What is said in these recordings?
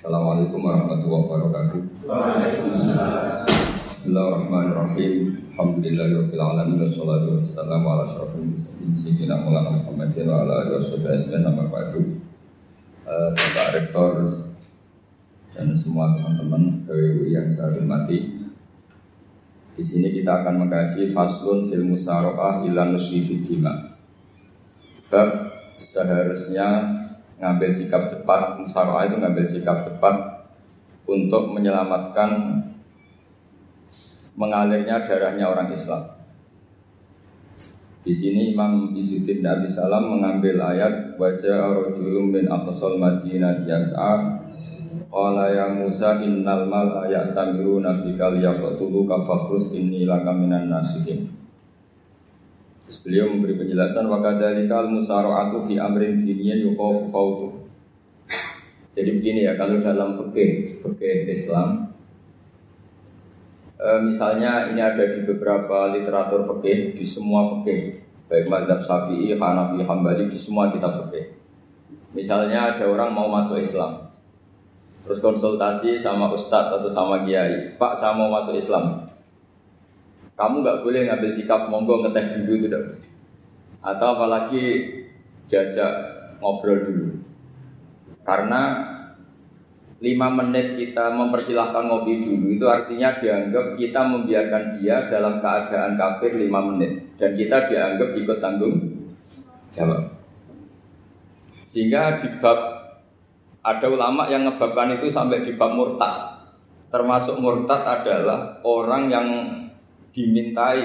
Assalamualaikum warahmatullahi wabarakatuh. Bismillahirrahmanirrahim. Alhamdulillahirabbil alamin wassalatu wassalamu ala asyrofil mursalin sayyidina Muhammadin wa ala alihi ba'du. Eh, Bapak Rektor dan semua teman-teman KWU yang saya hormati. Di sini kita akan mengkaji faslun fil musyarakah ila nusyi dima. Bab seharusnya ngambil sikap cepat, musyawarah itu ngambil sikap cepat untuk menyelamatkan mengalirnya darahnya orang Islam. Di sini Imam Izzuddin Nabi Salam mengambil ayat wajah rajulun min aqsal Madinah yas'a Qala ya Musa innal mal tamiru nabikal yaqtulu kafakrus inni laka minan nasihin Terus beliau memberi penjelasan wakadhalika al-musara'atu fi amrin diniyan yuqafu fautu. Jadi begini ya, kalau dalam fikih, fikih Islam e, misalnya ini ada di beberapa literatur fikih, di semua fikih, baik mazhab Syafi'i, Hanafi, Hambali, di semua kitab fikih. Misalnya ada orang mau masuk Islam, terus konsultasi sama ustadz atau sama kiai, Pak saya mau masuk Islam, kamu nggak boleh ngambil sikap monggo ngeteh dulu itu Atau apalagi jajak ngobrol dulu. Karena lima menit kita mempersilahkan ngopi dulu itu artinya dianggap kita membiarkan dia dalam keadaan kafir lima menit dan kita dianggap ikut tanggung jawab. Sehingga di bab ada ulama yang ngebabkan itu sampai di bab murtad. Termasuk murtad adalah orang yang dimintai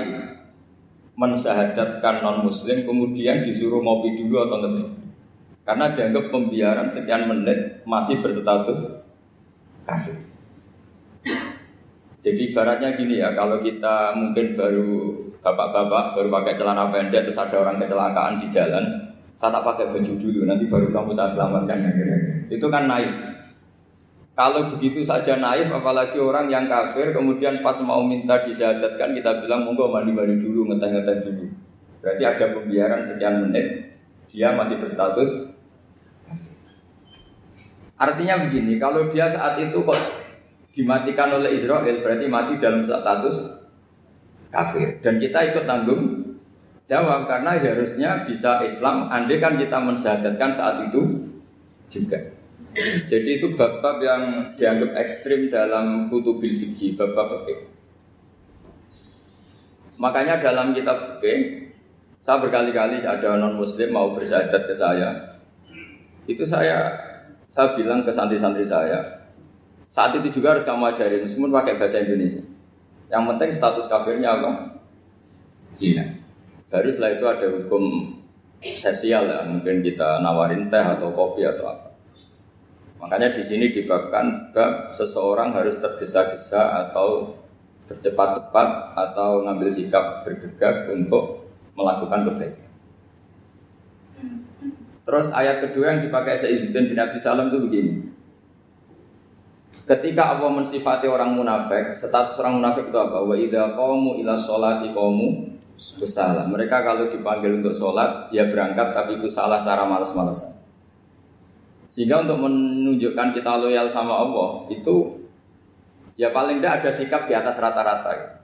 mensyahadatkan non muslim kemudian disuruh ngopi dulu atau enggak? Karena dianggap pembiaran sekian menit masih berstatus kafir. Jadi ibaratnya gini ya kalau kita mungkin baru bapak-bapak baru pakai celana pendek terus ada orang kecelakaan di jalan saya tak pakai baju dulu nanti baru kamu saya selamatkan itu kan naif kalau begitu saja naif, apalagi orang yang kafir, kemudian pas mau minta disyahadatkan, kita bilang monggo mandi-mandi dulu, ngeteh-ngeteh dulu. Berarti ada pembiaran sekian menit, dia masih berstatus Artinya begini, kalau dia saat itu kok dimatikan oleh Israel, berarti mati dalam status kafir. Dan kita ikut tanggung jawab karena harusnya bisa Islam, andai kan kita mensyahadatkan saat itu juga. Jadi itu bab-bab yang dianggap ekstrim dalam kutubil fikih, bab-bab fikih. Makanya dalam kitab fikih, saya berkali-kali ada non muslim mau bersyahadat ke saya. Itu saya saya bilang ke santri-santri saya, saat itu juga harus kamu ajarin, meskipun pakai bahasa Indonesia. Yang penting status kafirnya apa? Iya. Baru setelah itu ada hukum sosial ya, mungkin kita nawarin teh atau kopi atau apa. Makanya di sini dibabkan bab seseorang harus tergesa-gesa atau bercepat-cepat atau ngambil sikap bergegas untuk melakukan kebaikan. Terus ayat kedua yang dipakai Sayyidina bin Abi Salam itu begini. Ketika Allah mensifati orang munafik, status orang munafik itu apa? Wa idza qamu ila sholati qamu salah. Mereka kalau dipanggil untuk sholat, dia berangkat tapi itu salah cara malas-malasan. Sehingga untuk menunjukkan kita loyal sama Allah itu ya paling tidak ada sikap di atas rata-rata.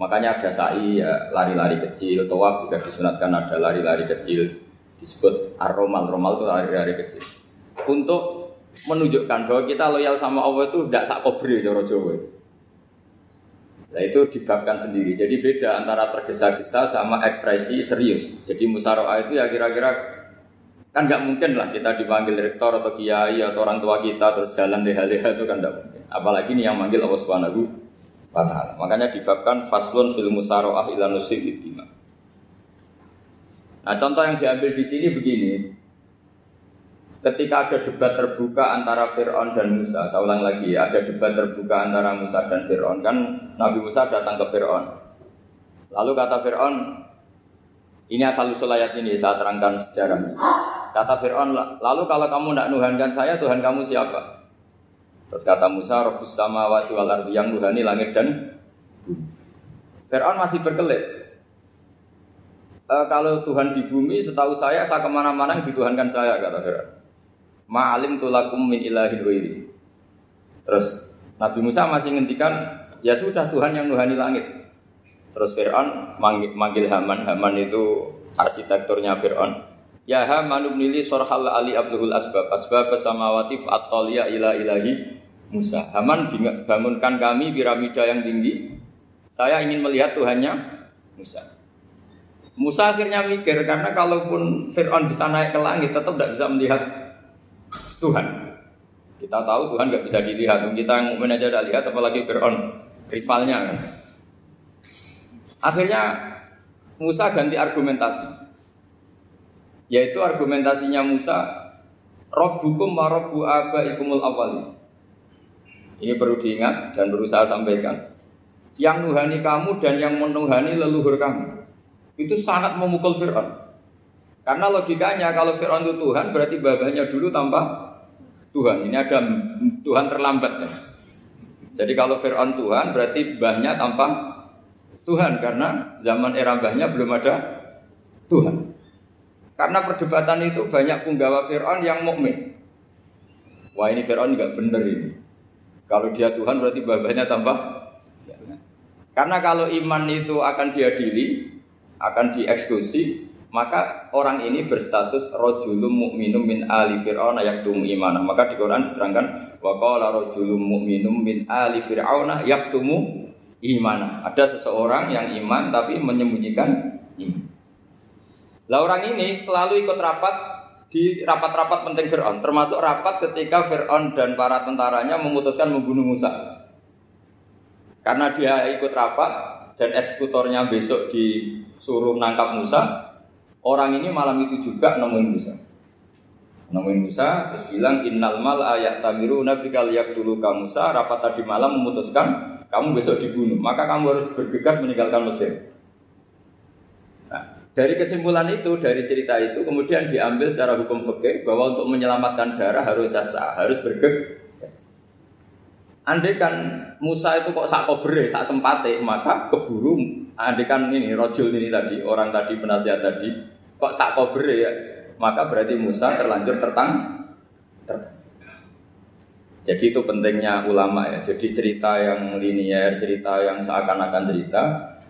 Makanya ada sa'i ya, lari-lari kecil, tawaf juga disunatkan ada lari-lari kecil disebut ar-romal, romal itu lari-lari kecil. Untuk menunjukkan bahwa kita loyal sama Allah itu tidak sak kobri joro Jawa. Nah itu dibabkan sendiri. Jadi beda antara tergesa-gesa sama ekspresi serius. Jadi musyawarah itu ya kira-kira Kan nggak mungkin lah kita dipanggil rektor atau kiai atau orang tua kita terus jalan leha-leha itu kan nggak mungkin. Apalagi ini yang manggil Allah Subhanahu wa taala. Makanya dibabkan faslun fil musaroah ila nusif Nah, contoh yang diambil di sini begini. Ketika ada debat terbuka antara Fir'aun dan Musa, saya ulang lagi ya, ada debat terbuka antara Musa dan Fir'aun. Kan Nabi Musa datang ke Fir'aun. Lalu kata Fir'aun, ini asal usul ayat ini, saya terangkan sejarahnya. Kata Fir'aun, lalu kalau kamu tidak nuhankan saya, Tuhan kamu siapa? Terus kata Musa, Rabbus sama wal ardi yang nuhani langit dan. Fir'aun masih berkelit. E, kalau Tuhan di bumi, setahu saya, saya ke mana-mana yang dituhankan saya, kata Fir'aun. Ma'alim tulakum min ilahin wairi. Terus Nabi Musa masih ngendikan, ya sudah Tuhan yang nuhani langit. Terus Fir'aun manggil, manggil Haman, Haman itu arsitekturnya Fir'aun. Ya Haman ibnili sorhal ali abdul asbab, asbab samawati fa'atoliya ila ilahi Musa. Haman bangunkan kami piramida yang tinggi. Saya ingin melihat Tuhannya Musa. Musa akhirnya mikir karena kalaupun Fir'aun bisa naik ke langit tetap tidak bisa melihat Tuhan. Kita tahu Tuhan nggak bisa dilihat. Kita yang mukmin aja tidak lihat, apalagi Fir'aun rivalnya kan. Akhirnya Musa ganti argumentasi. Yaitu argumentasinya Musa, Robbukum wa robbu abaikumul awali. Ini perlu diingat dan berusaha sampaikan. Yang nuhani kamu dan yang menuhani leluhur kamu. Itu sangat memukul Fir'aun. Karena logikanya kalau Fir'aun itu Tuhan berarti babanya dulu tanpa Tuhan. Ini ada Tuhan terlambat. Ya. Jadi kalau Fir'aun Tuhan berarti bahnya tanpa Tuhan karena zaman era mbahnya belum ada Tuhan. Karena perdebatan itu banyak punggawa Fir'aun yang mukmin. Wah ini Fir'aun nggak bener ini. Kalau dia Tuhan berarti babanya tambah. Karena kalau iman itu akan diadili, akan dieksekusi, maka orang ini berstatus rojulum mukminum min ali fir'auna yaktum imanah. Maka di Quran diterangkan wa qala rojulum mukminum min ali fir'auna yaktumu iman. Ada seseorang yang iman tapi menyembunyikan iman. Lah orang ini selalu ikut rapat di rapat-rapat penting Fir'aun, termasuk rapat ketika Fir'aun dan para tentaranya memutuskan membunuh Musa. Karena dia ikut rapat dan eksekutornya besok disuruh menangkap Musa, orang ini malam itu juga nemuin Musa. Nemuin Musa, terus bilang innal mal ayat tamiru nabi kaliyak dulu kamu Musa, rapat tadi malam memutuskan kamu besok dibunuh, maka kamu harus bergegas meninggalkan Mesir. Dari kesimpulan itu, dari cerita itu, kemudian diambil secara hukum fikih bahwa untuk menyelamatkan darah harus jasa, harus bergegas. Andai kan Musa itu kok sak kobre, sak sempate, maka keburu. Andai kan ini rojul ini tadi, orang tadi penasihat tadi, kok sak kobre ya, maka berarti Musa terlanjur tertang, tertang. Jadi itu pentingnya ulama ya. Jadi cerita yang linier, cerita yang seakan-akan cerita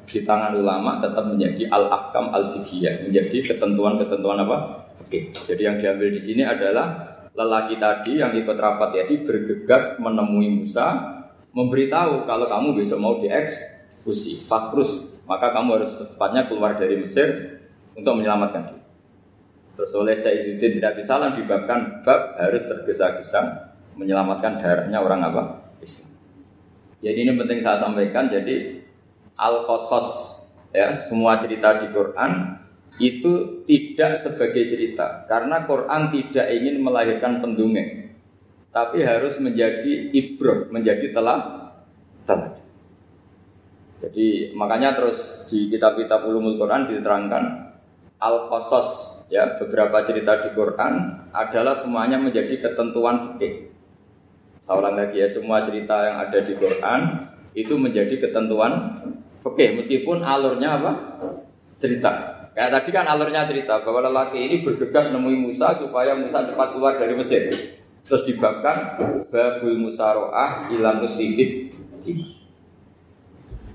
di tangan ulama tetap menjadi al-ahkam al-fiqhiyah, menjadi ketentuan-ketentuan apa? Oke. Jadi yang diambil di sini adalah lelaki tadi yang ikut rapat jadi bergegas menemui Musa, memberitahu kalau kamu besok mau dieksekusi, fakrus, maka kamu harus secepatnya keluar dari Mesir untuk menyelamatkan diri. Terus oleh Sayyidudin tidak bisa dibabkan bab harus tergesa-gesa menyelamatkan darahnya orang apa? Islam. Jadi ini penting saya sampaikan. Jadi al qasas ya semua cerita di Quran itu tidak sebagai cerita. Karena Quran tidak ingin melahirkan pendongeng tapi harus menjadi ibrah menjadi telah telah. Jadi makanya terus di kitab-kitab ulumul Quran diterangkan al qasas ya beberapa cerita di Quran adalah semuanya menjadi ketentuan fikih. Saya lagi ya, semua cerita yang ada di Quran itu menjadi ketentuan Oke, meskipun alurnya apa? Cerita. Kayak tadi kan alurnya cerita bahwa lelaki ini bergegas nemui Musa supaya Musa cepat keluar dari Mesir. Terus dibabkan babul musaroah ilan musibib.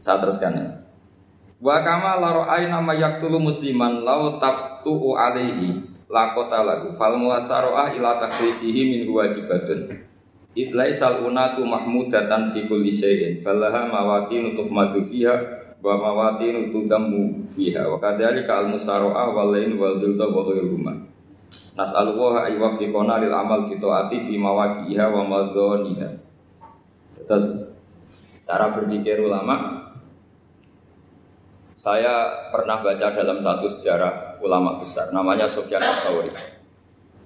Saya teruskan ya. Wa kama laro'ai nama yaktulu musliman lau tabtu'u alaihi lakota lagu fal muasaroah ila takrisihi min wajibatun Itlai salunatu mahmudatan fi kulli syai'in. Falaha mawatin tuhmadu fiha wa mawatin tudammu fiha. Wa kadzalika al musara'a wal lain wal dulda wa ghairuhuma Nas'alullah ay wafiqona lil amal fi taati fi mawaqiha wa madhaniha Terus cara berpikir ulama saya pernah baca dalam satu sejarah ulama besar namanya Sufyan As-Sawri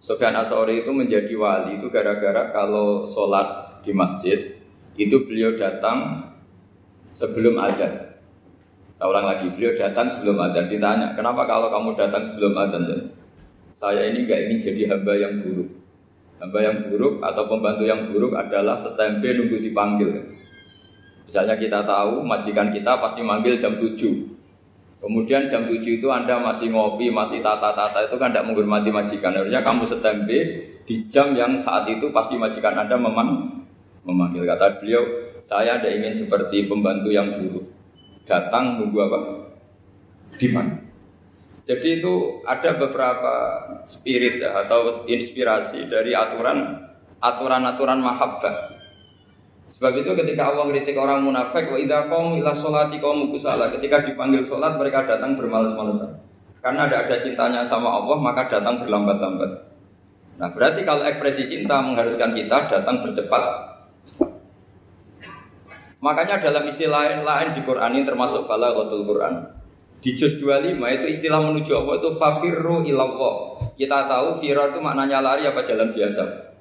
Sofyan Asori itu menjadi wali itu gara-gara kalau sholat di masjid itu beliau datang sebelum adzan. Saya ulang lagi, beliau datang sebelum adzan. Ditanya, kenapa kalau kamu datang sebelum adzan? Saya ini nggak ingin jadi hamba yang buruk. Hamba yang buruk atau pembantu yang buruk adalah setempe nunggu dipanggil. Misalnya kita tahu majikan kita pasti manggil jam 7 Kemudian jam 7 itu Anda masih ngopi, masih tata-tata itu kan tidak menghormati majikan. Harusnya kamu setempe di jam yang saat itu pasti majikan Anda memang memanggil kata beliau, saya tidak ingin seperti pembantu yang buruk. Datang nunggu apa? Dipanggil. Jadi itu ada beberapa spirit atau inspirasi dari aturan aturan-aturan mahabbah. Sebab itu ketika Allah kritik orang munafik, wa idza qamu ila sholati qamu kusala. Ketika dipanggil sholat mereka datang bermalas-malasan. Karena ada ada cintanya sama Allah, maka datang berlambat-lambat. Nah, berarti kalau ekspresi cinta mengharuskan kita datang bercepat. Makanya dalam istilah lain di Quran ini termasuk balaghatul Quran. Di juz 25 itu istilah menuju Allah itu fafirru ilallah. Kita tahu firar itu maknanya lari apa jalan biasa?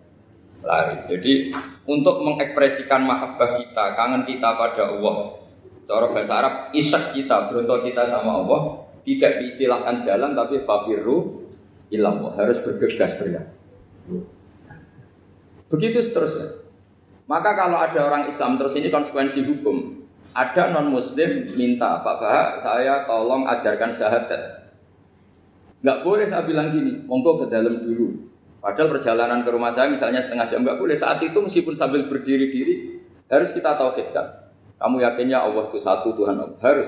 Lari. Jadi untuk mengekspresikan mahabbah kita, kangen kita pada Allah. Cara bahasa Arab, isak kita, berontok kita sama Allah tidak diistilahkan jalan tapi fafirru ilallah. Harus bergegas bergerak. Begitu seterusnya. Maka kalau ada orang Islam terus ini konsekuensi hukum. Ada non muslim minta Pak Bah, saya tolong ajarkan syahadat. Nggak boleh saya bilang gini, monggo ke dalam dulu. Padahal perjalanan ke rumah saya misalnya setengah jam nggak boleh. Saat itu meskipun sambil berdiri-diri harus kita tauhidkan. Kamu yakinnya Allah itu satu Tuhan Allah harus.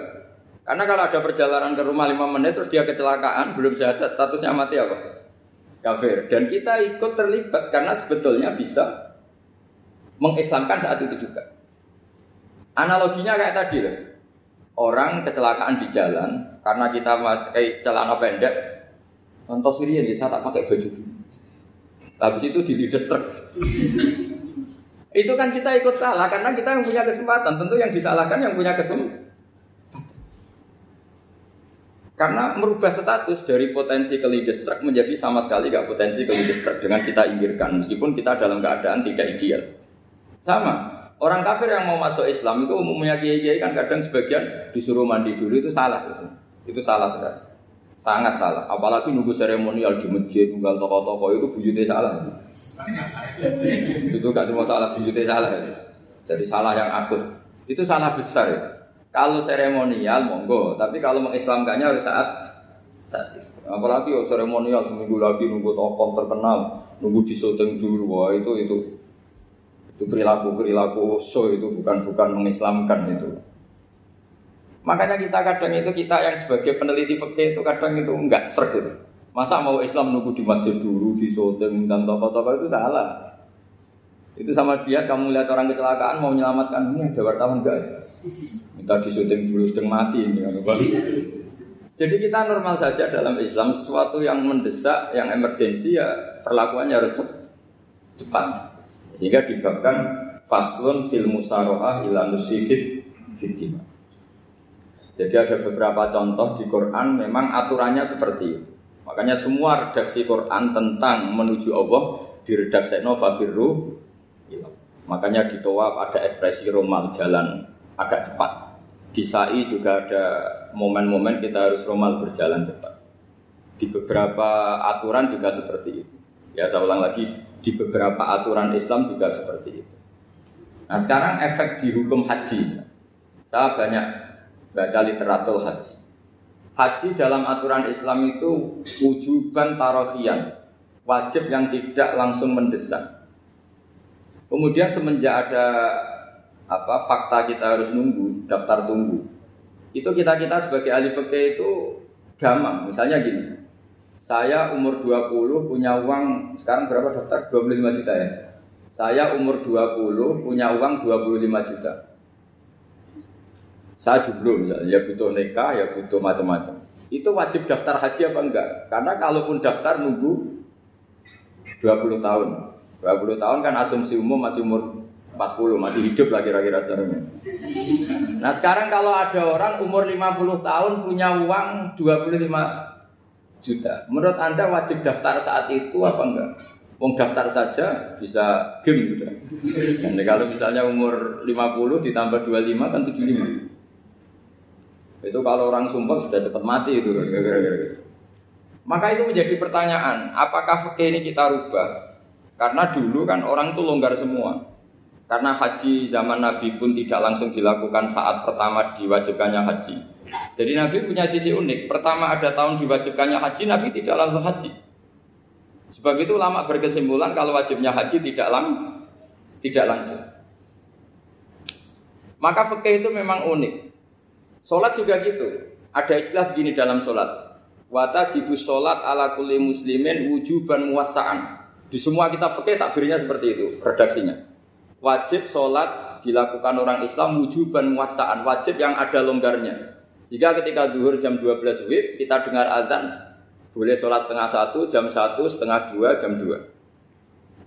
Karena kalau ada perjalanan ke rumah lima menit terus dia kecelakaan belum syahadat statusnya mati apa? Kafir. Dan kita ikut terlibat karena sebetulnya bisa mengislamkan saat itu juga. Analoginya kayak tadi loh. Orang kecelakaan di jalan karena kita pakai celana pendek. Contoh sendiri ya, saya tak pakai baju dulu. Habis itu di lides truk. itu kan kita ikut salah karena kita yang punya kesempatan. Tentu yang disalahkan yang punya kesempatan. Karena merubah status dari potensi ke leaders menjadi sama sekali gak potensi ke leaders dengan kita inggirkan meskipun kita dalam keadaan tidak ideal. Sama, Orang kafir yang mau masuk Islam itu umumnya kiai-kiai kan kadang sebagian disuruh mandi dulu itu salah itu. Itu salah sekali. Sangat salah. Apalagi nunggu seremonial di masjid, nunggal toko-toko itu bujutnya salah. itu gak cuma salah bujutnya salah. Jadi salah yang akut. Itu salah besar ya. Kalau seremonial monggo, tapi kalau mengislamkannya harus saat saat. Apalagi oh, seremonial seminggu lagi nunggu tokoh terkenal, nunggu disyuting dulu, wah itu itu itu perilaku perilaku so itu bukan bukan mengislamkan itu. Makanya kita kadang itu kita yang sebagai peneliti fakir itu kadang itu enggak serg. Masa mau Islam nunggu di masjid dulu, di syuting dan toko-toko itu salah. Itu sama dia kamu lihat orang kecelakaan mau menyelamatkan ini ada wartawan enggak? Minta di syuting dulu sedang mati ini kan Jadi kita normal saja dalam Islam sesuatu yang mendesak, yang emergensi ya perlakuannya harus cepat. Sehingga dibabkan faslun fil musarohah ila nusifid fitima. Jadi ada beberapa contoh di Quran memang aturannya seperti itu. Makanya semua redaksi Quran tentang menuju Allah diredaksi Nova Firru. Makanya di Tawaf ada ekspresi romal jalan agak cepat. Di Sa'i juga ada momen-momen kita harus romal berjalan cepat. Di beberapa aturan juga seperti itu. Ya saya ulang lagi, di beberapa aturan Islam juga seperti itu. Nah sekarang efek di hukum haji. Saya banyak baca literatur haji. Haji dalam aturan Islam itu wujuban tarofian, wajib yang tidak langsung mendesak. Kemudian semenjak ada apa fakta kita harus nunggu daftar tunggu, itu kita kita sebagai ahli fikih itu gampang. Misalnya gini, saya umur 20 punya uang sekarang berapa daftar? 25 juta ya. Saya umur 20 punya uang 25 juta. Saya jomblo misalnya, ya butuh nikah, ya butuh macam-macam. Itu wajib daftar haji apa enggak? Karena kalaupun daftar nunggu 20 tahun. 20 tahun kan asumsi umum masih umur 40, masih hidup lah kira-kira sejarahnya. Nah sekarang kalau ada orang umur 50 tahun punya uang 25 juta. Menurut Anda wajib daftar saat itu apa enggak? Wong daftar saja bisa game gitu. Dan kalau misalnya umur 50 ditambah 25 kan 75. Itu kalau orang sumpah sudah cepat mati itu. Maka itu menjadi pertanyaan, apakah fikih ini kita rubah? Karena dulu kan orang itu longgar semua. Karena haji zaman Nabi pun tidak langsung dilakukan saat pertama diwajibkannya haji. Jadi Nabi punya sisi unik. Pertama ada tahun diwajibkannya haji, Nabi tidak langsung haji. Sebab itu lama berkesimpulan kalau wajibnya haji tidak lang, tidak langsung. Maka fikih itu memang unik. Sholat juga gitu. Ada istilah begini dalam sholat. Wata jibus sholat ala kulli muslimin wujuban muasaan. Di semua kitab fikih takbirnya seperti itu, redaksinya. Wajib sholat dilakukan orang Islam wujuban muasaan, wajib yang ada longgarnya. Jika ketika duhur jam 12 WIB, kita dengar azan, boleh sholat setengah satu, jam satu, setengah dua, jam dua.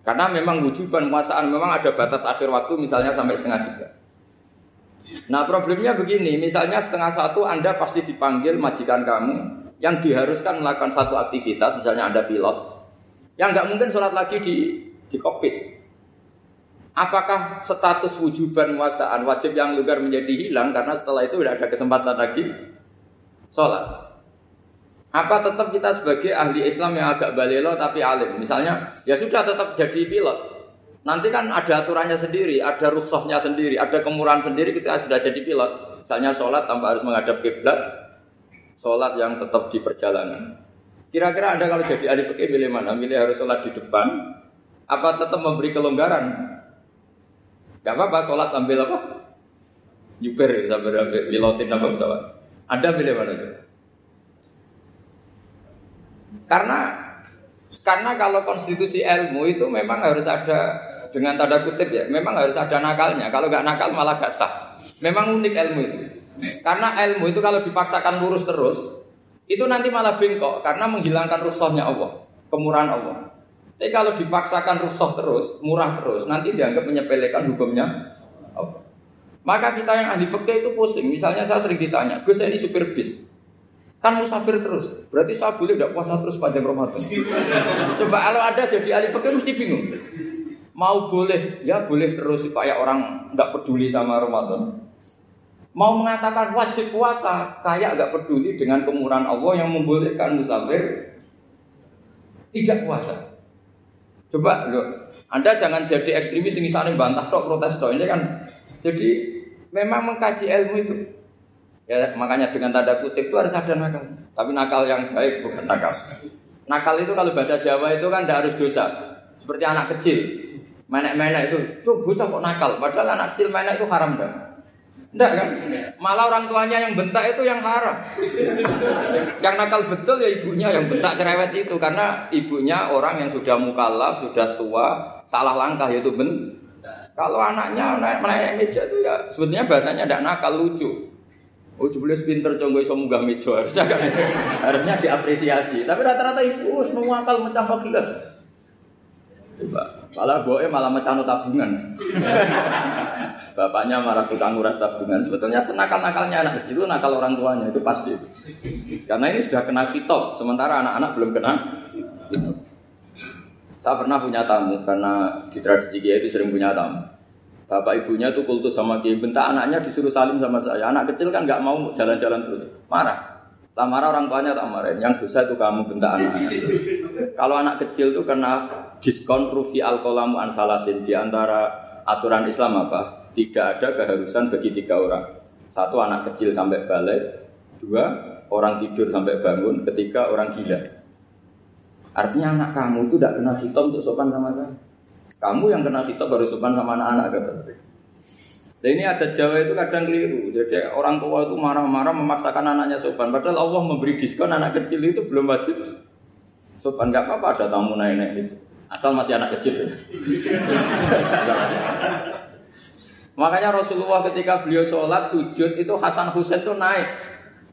Karena memang wujuban muasaan, memang ada batas akhir waktu misalnya sampai setengah tiga. Nah problemnya begini, misalnya setengah satu Anda pasti dipanggil majikan kamu yang diharuskan melakukan satu aktivitas, misalnya Anda pilot, yang nggak mungkin sholat lagi di di kokpit. Apakah status wujuban muasaan wajib yang lugar menjadi hilang karena setelah itu tidak ada kesempatan lagi sholat? Apa tetap kita sebagai ahli Islam yang agak balelo tapi alim? Misalnya, ya sudah tetap jadi pilot. Nanti kan ada aturannya sendiri, ada rukhsahnya sendiri, ada kemurahan sendiri kita sudah jadi pilot. Misalnya sholat tanpa harus menghadap kiblat, sholat yang tetap di perjalanan. Kira-kira Anda kalau jadi ahli fikih milih mana? Milih harus sholat di depan, apa tetap memberi kelonggaran? Gak apa-apa, sholat sambil apa? Nyuper sambil pilotin apa pesawat. Anda milih mana? Karena karena kalau konstitusi ilmu itu memang harus ada dengan tanda kutip ya, memang harus ada nakalnya. Kalau nggak nakal malah gak sah. Memang unik ilmu itu. Karena ilmu itu kalau dipaksakan lurus terus, itu nanti malah bengkok karena menghilangkan rukhsahnya Allah, kemurahan Allah. Tapi kalau dipaksakan rukhsah terus, murah terus, nanti dianggap menyepelekan hukumnya Allah. Maka kita yang ahli fikih itu pusing. Misalnya saya sering ditanya, Gus ini supir bis, Kan musafir terus. Berarti saya boleh tidak puasa terus pada Ramadan. Coba kalau ada jadi ahli fikih mesti bingung. Mau boleh, ya boleh terus supaya orang nggak peduli sama Ramadan. Mau mengatakan wajib puasa, kayak nggak peduli dengan kemurahan Allah yang membolehkan musafir tidak puasa. Coba loh, Anda jangan jadi ekstremis ini saling bantah tok protes tok ini kan. Jadi memang mengkaji ilmu itu Ya makanya dengan tanda kutip itu harus ada nakal. Tapi nakal yang baik bukan nakal. Nakal itu kalau bahasa Jawa itu kan tidak harus dosa. Seperti anak kecil. Menek-menek itu, tuh bocah kok nakal. Padahal anak kecil menek itu haram kan? Enggak kan? Malah orang tuanya yang bentak itu yang haram. yang nakal betul ya ibunya yang bentak cerewet itu karena ibunya orang yang sudah mukallaf, sudah tua, salah langkah yaitu ben. Kalau anaknya naik naik meja itu ya sebetulnya bahasanya tidak nakal lucu. Oh jebule pinter conggo iso munggah meja harusnya kan harusnya diapresiasi. Tapi rata-rata ibu semua akal mecah gelas. Coba, malah boe malah mecah tabungan. Bapaknya marah tukang nguras tabungan. Sebetulnya senakal-nakalnya anak kecil itu nakal orang tuanya itu pasti. Karena ini sudah kena fitop, sementara anak-anak belum kena Saya pernah punya tamu karena di tradisi dia itu sering punya tamu. Bapak ibunya tuh kultus sama dia, bentak anaknya disuruh salim sama saya. Anak kecil kan nggak mau jalan-jalan terus, marah. Tak marah orang tuanya tak marah. Yang dosa itu kamu bentak anaknya. Kalau anak kecil tuh kena diskon rufi alkolamu ansalasin di antara aturan Islam apa? Tidak ada keharusan bagi tiga orang. Satu anak kecil sampai balik, dua orang tidur sampai bangun, ketiga orang gila. Artinya anak kamu itu tidak kena hitam untuk sopan sama saya. Kamu yang kena kitab baru sopan sama anak-anak kata Dan ini ada Jawa itu kadang keliru. Jadi orang tua itu marah-marah memaksakan anaknya sopan. Padahal Allah memberi diskon anak kecil itu belum wajib sopan. Gak apa-apa ada tamu naik-naik itu. Asal masih anak kecil. Makanya Rasulullah ketika beliau sholat sujud itu Hasan Husain itu naik.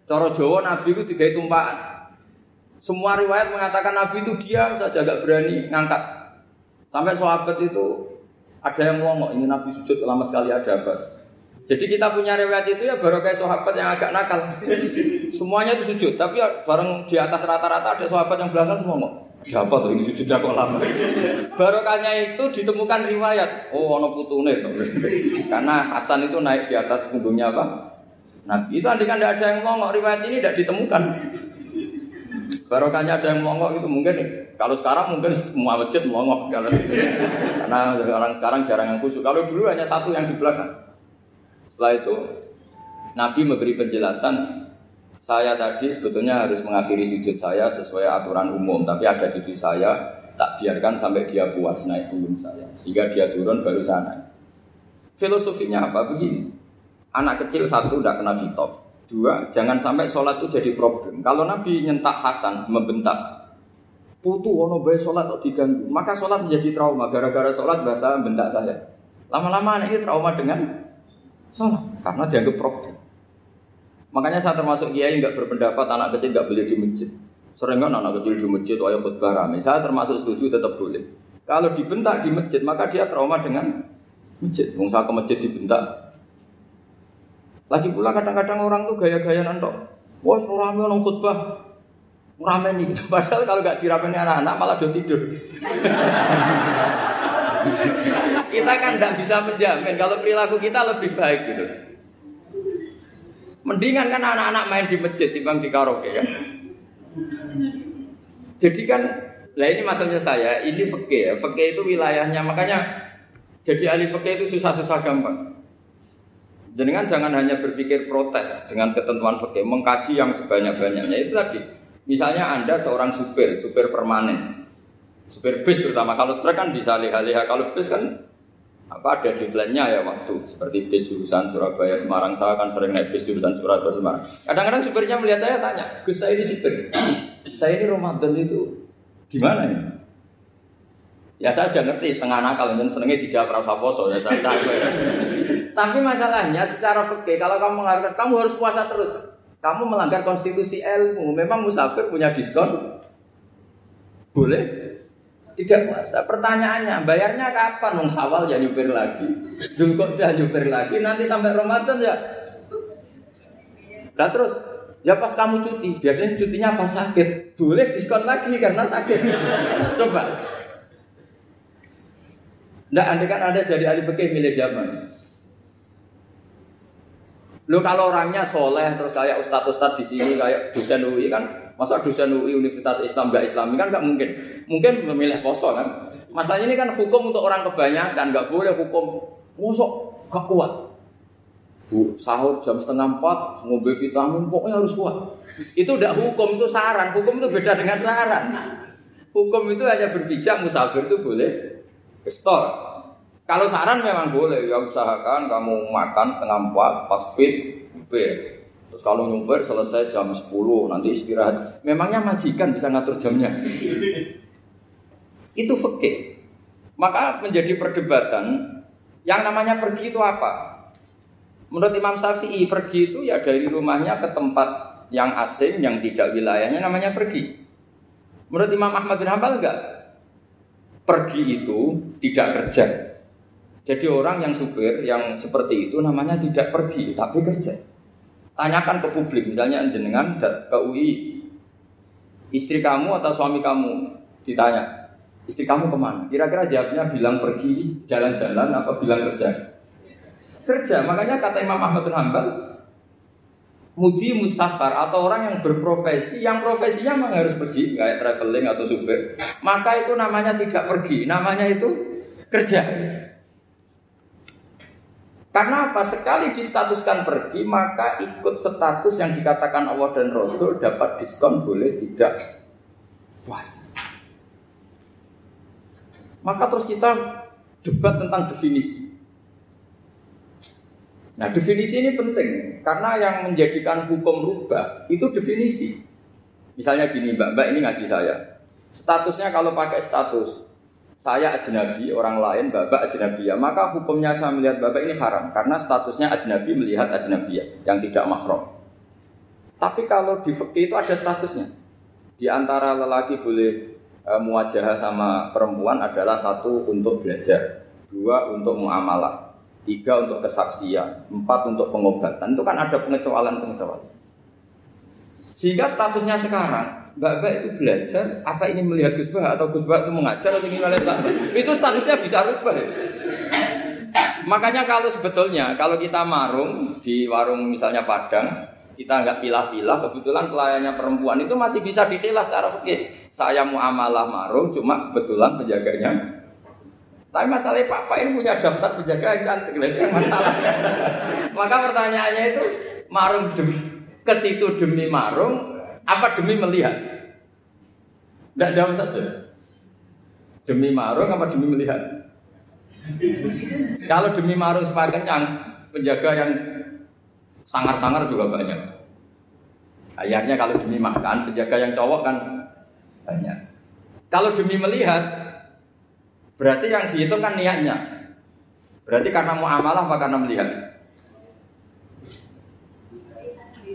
Coro Jawa Nabi itu tiga tumpahan. Semua riwayat mengatakan Nabi itu diam saja gak berani ngangkat Sampai sahabat itu ada yang ngomong ini Nabi sujud lama sekali ada apa? Jadi kita punya riwayat itu ya baru kayak sahabat yang agak nakal. Semuanya itu sujud, tapi ya bareng di atas rata-rata ada sahabat yang belakang ngomong. Siapa tuh ini sujudnya kok lama? Barokahnya itu ditemukan riwayat. Oh, ono putune tuh. Karena Hasan itu naik di atas punggungnya apa? Nabi itu andai kan tidak ada yang ngomong riwayat ini tidak ditemukan. Barokahnya ada yang ngomong itu mungkin kalau sekarang mungkin semua masjid melongok kalau karena orang sekarang jarang yang khusyuk. Kalau dulu hanya satu yang di belakang. Setelah itu Nabi memberi penjelasan saya tadi sebetulnya harus mengakhiri sujud saya sesuai aturan umum, tapi ada cucu saya tak biarkan sampai dia puas naik gunung saya, sehingga dia turun baru sana. Filosofinya apa begini? anak kecil satu tidak kena ditop. Dua, jangan sampai sholat itu jadi problem. Kalau Nabi nyentak Hasan, membentak, putu ono bayi sholat kok diganggu, maka sholat menjadi trauma. Gara-gara sholat bahasa bentak saya. Lama-lama anak ini trauma dengan sholat karena dianggap problem. Makanya saya termasuk kiai nggak berpendapat anak kecil nggak boleh di masjid. Sering kan anak kecil di masjid, ayo khutbah rame. Saya termasuk setuju tetap boleh. Kalau dibentak di masjid, maka dia trauma dengan masjid. Bungsa ke masjid dibentak, lagi pula kadang-kadang orang tuh gaya-gaya nantok. Wah, rame orang khutbah. Rame nih. Padahal kalau nggak diramein anak-anak malah udah tidur. kita kan nggak bisa menjamin kalau perilaku kita lebih baik gitu. Mendingan kan anak-anak main di masjid timbang di karaoke kan. Jadi kan, lah ini maksudnya saya, ini fakih ya. Fakih itu wilayahnya, makanya jadi ahli fakih itu susah-susah gampang. Jenengan jangan hanya berpikir protes dengan ketentuan fikih, mengkaji yang sebanyak-banyaknya itu tadi. Misalnya Anda seorang supir, supir permanen. Supir bis terutama kalau truk kan bisa lihat-lihat, kalau bis kan apa ada deadline-nya ya waktu seperti bis jurusan Surabaya Semarang saya kan sering naik bis jurusan Surabaya Semarang kadang-kadang supirnya melihat saya tanya Gus saya ini supir saya ini Ramadan itu gimana ini Ya saya sudah ngerti setengah nakal dan senengnya dijawab rasa poso ya saya tahu. Ya. Tapi masalahnya secara fikih kalau kamu menghargai kamu harus puasa terus. Kamu melanggar konstitusi ilmu. Memang musafir punya diskon? Boleh? Tidak puasa. Pertanyaannya, bayarnya kapan? Nung sawal ya nyupir lagi. Jungkok ya nyupir lagi. Nanti sampai Ramadan ya. Nah terus, ya pas kamu cuti. Biasanya cutinya pas sakit. Boleh diskon lagi karena sakit. Coba. Tidak, anda kan ada jadi ahli fikih milih zaman. Lo kalau orangnya soleh terus kayak ustadz ustadz di sini kayak dosen UI kan, masa dosen UI Universitas Islam gak Islami kan nggak mungkin. Mungkin memilih poso kan. Masalahnya ini kan hukum untuk orang kebanyakan nggak boleh hukum musuh gak kuat. Bu, sahur jam setengah empat, ngombe vitamin, pokoknya harus kuat. Itu udah hukum, itu saran. Hukum itu beda dengan saran. Hukum itu hanya berpijak, musafir itu boleh Store. Kalau saran memang boleh, ya usahakan kamu makan setengah empat, pas fit, nyupir. Terus kalau nyupir selesai jam 10, nanti istirahat. Memangnya majikan bisa ngatur jamnya. itu fikih. Maka menjadi perdebatan, yang namanya pergi itu apa? Menurut Imam Syafi'i, pergi itu ya dari rumahnya ke tempat yang asing, yang tidak wilayahnya namanya pergi. Menurut Imam Ahmad bin Hambal enggak? pergi itu tidak kerja. Jadi orang yang supir yang seperti itu namanya tidak pergi tapi kerja. Tanyakan ke publik, misalnya jenengan ke UI, istri kamu atau suami kamu ditanya, istri kamu ke mana? Kira-kira jawabnya bilang pergi jalan-jalan apa bilang kerja? Kerja, makanya kata Imam Ahmad bin Hanbal, Mudi mustafar atau orang yang berprofesi, yang profesinya memang harus pergi, kayak traveling atau supir, maka itu namanya tidak pergi, namanya itu kerja. Karena apa? Sekali distatuskan pergi, maka ikut status yang dikatakan Allah dan Rasul dapat diskon boleh tidak puasa. Maka terus kita debat tentang definisi. Nah definisi ini penting karena yang menjadikan hukum rubah itu definisi. Misalnya gini mbak, mbak ini ngaji saya. Statusnya kalau pakai status saya ajnabi, orang lain babak ajnabiyah, maka hukumnya saya melihat bapak ini haram karena statusnya ajnabi melihat ajnabiyah yang tidak mahram. Tapi kalau di fikih itu ada statusnya. Di antara lelaki boleh e, muwajah sama perempuan adalah satu untuk belajar, dua untuk muamalah, tiga untuk kesaksian, empat untuk pengobatan. Itu kan ada pengecualian-pengecualian. Sehingga statusnya sekarang, Mbak-mbak itu belajar, apa ini melihat Gusbah atau Gusbah itu mengajar atau gimana Itu statusnya bisa rubah ya. Makanya kalau sebetulnya kalau kita marung di warung misalnya Padang, kita nggak pilah-pilah, kebetulan pelayannya perempuan itu masih bisa dikilah secara fikih. Saya muamalah marung, cuma kebetulan penjaganya tapi masalahnya Pak ini punya daftar penjaga yang cantik, masalah. Maka pertanyaannya itu marung demi ke situ demi marung, apa demi melihat? Tidak jawab saja. Demi marung apa demi melihat? Kalau demi marung supaya kenyang, penjaga yang Sangar-sangar juga banyak. Ayahnya kalau demi makan, penjaga yang cowok kan banyak. Kalau demi melihat, berarti yang dihitung kan niatnya. Berarti karena mau amalah apa karena melihat?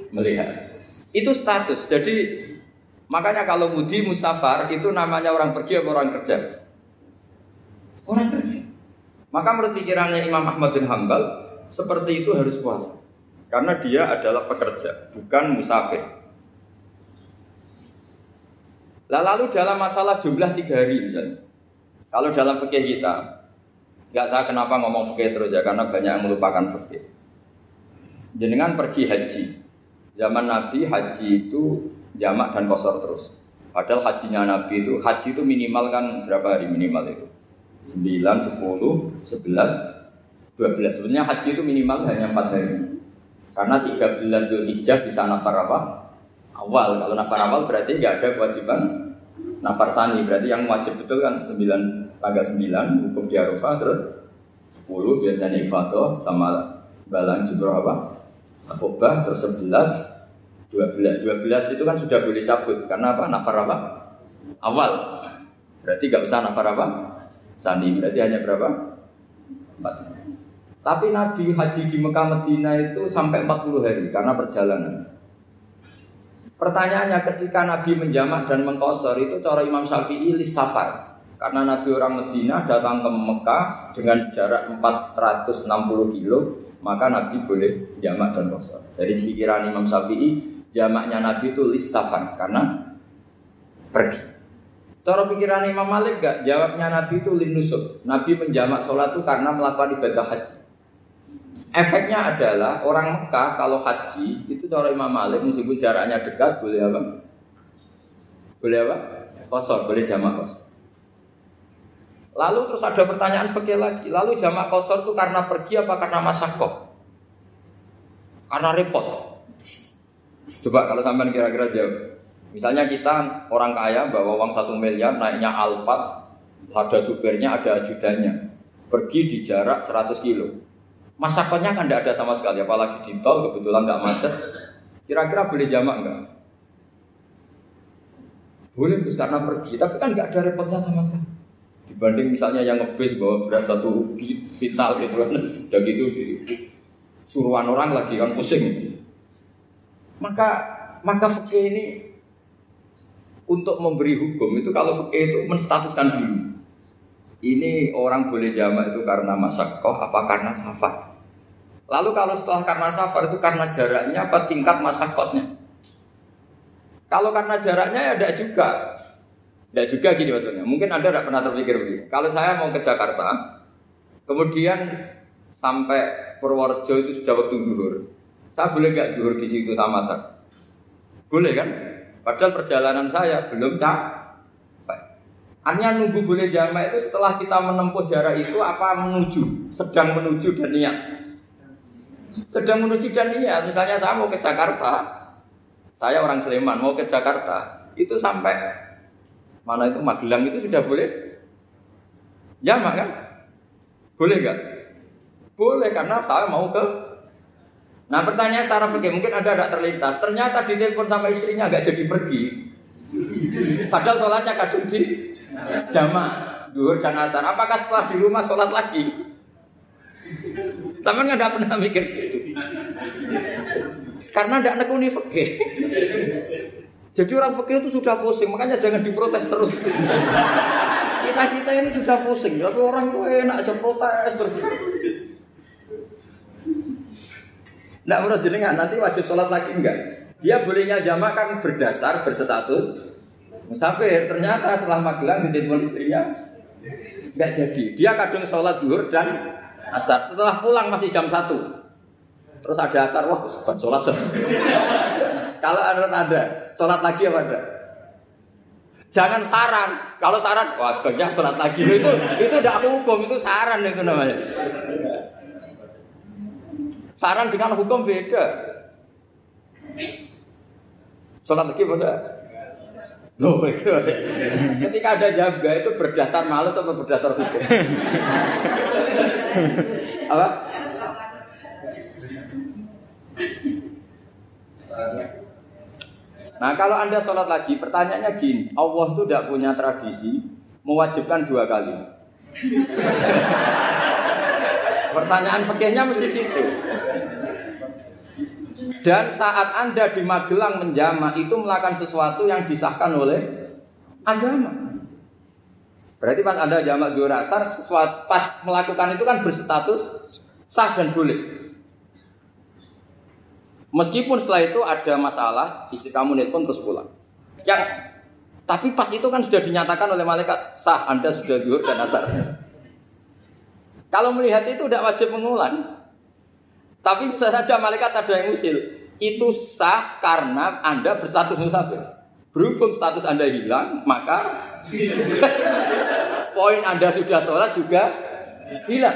Melihat. Itu status. Jadi makanya kalau Budi Musafar itu namanya orang pergi atau orang kerja? Orang kerja. Maka menurut pikirannya Imam Ahmad bin Hambal, seperti itu harus puasa. Karena dia adalah pekerja, bukan musafir. Lalu dalam masalah jumlah tiga hari misalnya. Kalau dalam fikih kita, nggak saya kenapa ngomong fikih terus ya, karena banyak yang melupakan fikih. Jenengan pergi haji. Zaman Nabi haji itu jamak dan kosor terus. Padahal hajinya Nabi itu, haji itu minimal kan berapa hari minimal itu? 9, 10, 11, 12. Sebenarnya haji itu minimal hanya 4 hari. Karena 13 Dzulhijjah bisa nafar apa? Awal. Kalau nafar awal berarti nggak ada kewajiban nafar sani. Berarti yang wajib betul kan 9 tanggal 9 hukum di Arafah terus 10 biasanya ifadah sama balang jumroh apa? Akobah terus 11 12 12 itu kan sudah boleh cabut karena apa? Nafar apa? Awal. Berarti nggak usah nafar apa? Sani. Berarti hanya berapa? 4. Tapi Nabi haji di Mekah Medina itu sampai 40 hari karena perjalanan. Pertanyaannya ketika Nabi menjamak dan mengkosor itu cara Imam Syafi'i lis safar. Karena Nabi orang Medina datang ke Mekah dengan jarak 460 kilo, maka Nabi boleh jamak dan kosor. Jadi pikiran Imam Syafi'i, jamaknya Nabi itu lis safar karena pergi. Cara pikiran Imam Malik gak? Jawabnya Nabi itu linusuk. Nabi menjamak sholat itu karena melakukan ibadah haji. Efeknya adalah orang Mekah kalau haji itu cara Imam Malik meskipun jaraknya dekat boleh apa? Boleh apa? Kosor, boleh jamak kosor. Lalu terus ada pertanyaan fakir lagi. Lalu jamak kosor itu karena pergi apa karena masakok? Karena repot. Coba kalau sampean kira-kira jawab. Misalnya kita orang kaya bawa uang satu miliar naiknya Alphard, ada supirnya, ada ajudannya. Pergi di jarak 100 kilo Masyakonya kan tidak ada sama sekali, apalagi di tol kebetulan nggak macet. Kira-kira boleh jamak nggak? Boleh terus karena pergi, tapi kan nggak ada repotnya sama sekali. Dibanding misalnya yang ngebis bawa beras satu vital gitu kan, udah gitu suruhan orang lagi kan pusing. Maka maka fikih ini untuk memberi hukum itu kalau fikih itu menstatuskan dulu. Ini orang boleh jamak itu karena masakoh apa karena safar. Lalu kalau setelah karena safar itu karena jaraknya apa tingkat masakotnya? Kalau karena jaraknya ya tidak juga. Tidak juga gini maksudnya. Mungkin Anda tidak pernah terpikir begini. Kalau saya mau ke Jakarta, kemudian sampai Purworejo itu sudah waktu duhur. Saya boleh nggak duhur di situ sama masak? Boleh kan? Padahal perjalanan saya belum capek. Hanya nunggu boleh jamak itu setelah kita menempuh jarak itu apa menuju, sedang menuju dan niat sedang menuju dan iya, misalnya saya mau ke Jakarta, saya orang Sleman mau ke Jakarta, itu sampai mana itu Magelang itu sudah boleh jamak kan? Boleh nggak? Boleh karena saya mau ke Nah pertanyaan secara fikih mungkin ada tidak terlintas. Ternyata di telepon sama istrinya nggak jadi pergi. Padahal sholatnya kadung di jamak, duhur dan asar. Apakah setelah di rumah sholat lagi? Sama nggak pernah mikir gitu. Karena tidak nekuni fakih. Jadi orang fakih itu sudah pusing, makanya jangan diprotes terus. kita kita ini sudah pusing, tapi orang itu enak aja protes terus. Tidak menurut jenengan nanti wajib sholat lagi enggak? Dia bolehnya jamaah kan berdasar berstatus musafir. Ternyata setelah magelang di telepon istrinya enggak jadi. Dia kadung sholat duhur dan asar. Setelah pulang masih jam satu. Terus ada asar, wah buat sholat. Kalau ada ada, sholat lagi apa ada? Jangan saran. Kalau saran, wah sebaiknya sholat lagi itu itu tidak hukum, itu saran itu namanya. Saran dengan hukum beda. Sholat lagi pada Loh, ketika ada jaga itu berdasar males atau berdasar hukum? Apa? Nah kalau anda sholat lagi, pertanyaannya gini, Allah itu tidak punya tradisi mewajibkan dua kali. Pertanyaan fikihnya mesti gitu. Dan saat anda di Magelang menjama itu melakukan sesuatu yang disahkan oleh agama. Berarti pas anda jamak dua asar, sesuatu pas melakukan itu kan berstatus sah dan boleh. Meskipun setelah itu ada masalah, istri kamu nelpon terus pulang. Yang tapi pas itu kan sudah dinyatakan oleh malaikat sah Anda sudah zuhur dan asar. Kalau melihat itu tidak wajib mengulang. Tapi bisa saja malaikat ada yang usil. Itu sah karena Anda berstatus musafir. Berhubung status Anda hilang, maka poin Anda sudah sholat juga hilang.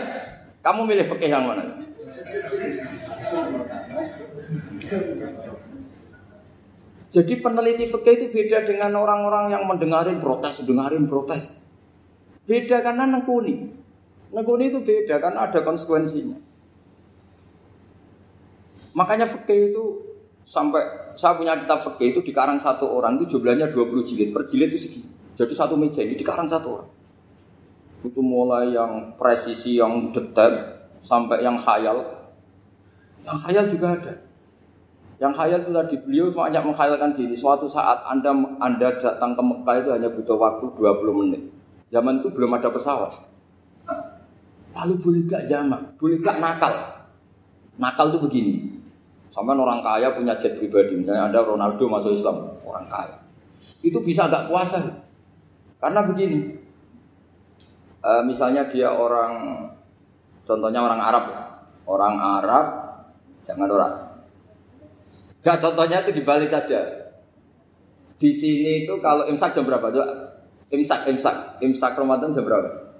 Kamu milih pakai yang mana? Jadi peneliti fikih itu beda dengan orang-orang yang mendengarin protes, dengarin protes. Beda karena nekuni. Nekuni itu beda karena ada konsekuensinya. Makanya fikih itu sampai saya punya kitab fikih itu dikarang satu orang itu jumlahnya 20 jilid. Per jilid itu segini. Jadi satu meja ini dikarang satu orang. Itu mulai yang presisi, yang detail, sampai yang khayal. Yang khayal juga ada. Yang khayal itu tadi beliau banyak menghayalkan diri. Suatu saat Anda Anda datang ke Mekah itu hanya butuh waktu 20 menit. Zaman itu belum ada pesawat. Lalu boleh gak jamak? Boleh gak nakal? Nakal itu begini. Sampai orang kaya punya jet pribadi. Misalnya Anda Ronaldo masuk Islam, orang kaya. Itu bisa gak puasa. Karena begini. E, misalnya dia orang, contohnya orang Arab. Orang Arab, jangan orang Nah contohnya itu dibalik saja. Di sini itu kalau imsak jam berapa? Coba. Imsak, imsak, imsak Ramadan jam berapa?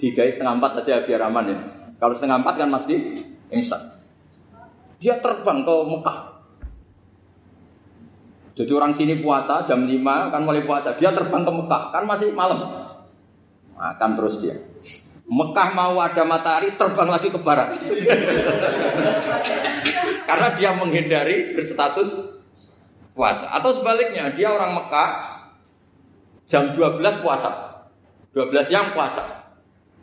Tiga setengah empat aja biar aman ya. Kalau setengah empat kan masih imsak. Dia terbang ke Mekah. Jadi orang sini puasa jam 5 kan mulai puasa. Dia terbang ke Mekah kan masih malam. Makan terus dia. Mekah mau ada matahari terbang lagi ke barat. Karena dia menghindari berstatus puasa. Atau sebaliknya, dia orang Mekah jam 12 puasa. 12 yang puasa.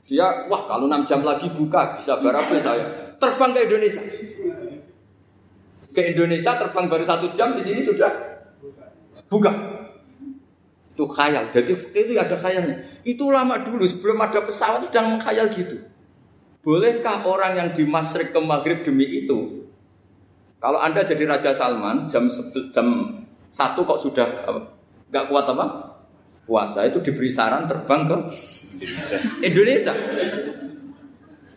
Dia, wah kalau 6 jam lagi buka, bisa berapa saya. Terbang ke Indonesia. Ke Indonesia terbang baru satu jam, di sini sudah buka. Itu khayal. Jadi itu ada khayalnya. Itu lama dulu sebelum ada pesawat sudah mengkhayal gitu. Bolehkah orang yang di Masrik ke Maghrib demi itu? Kalau Anda jadi Raja Salman jam jam satu kok sudah nggak kuat apa? Puasa itu diberi saran terbang ke Indonesia.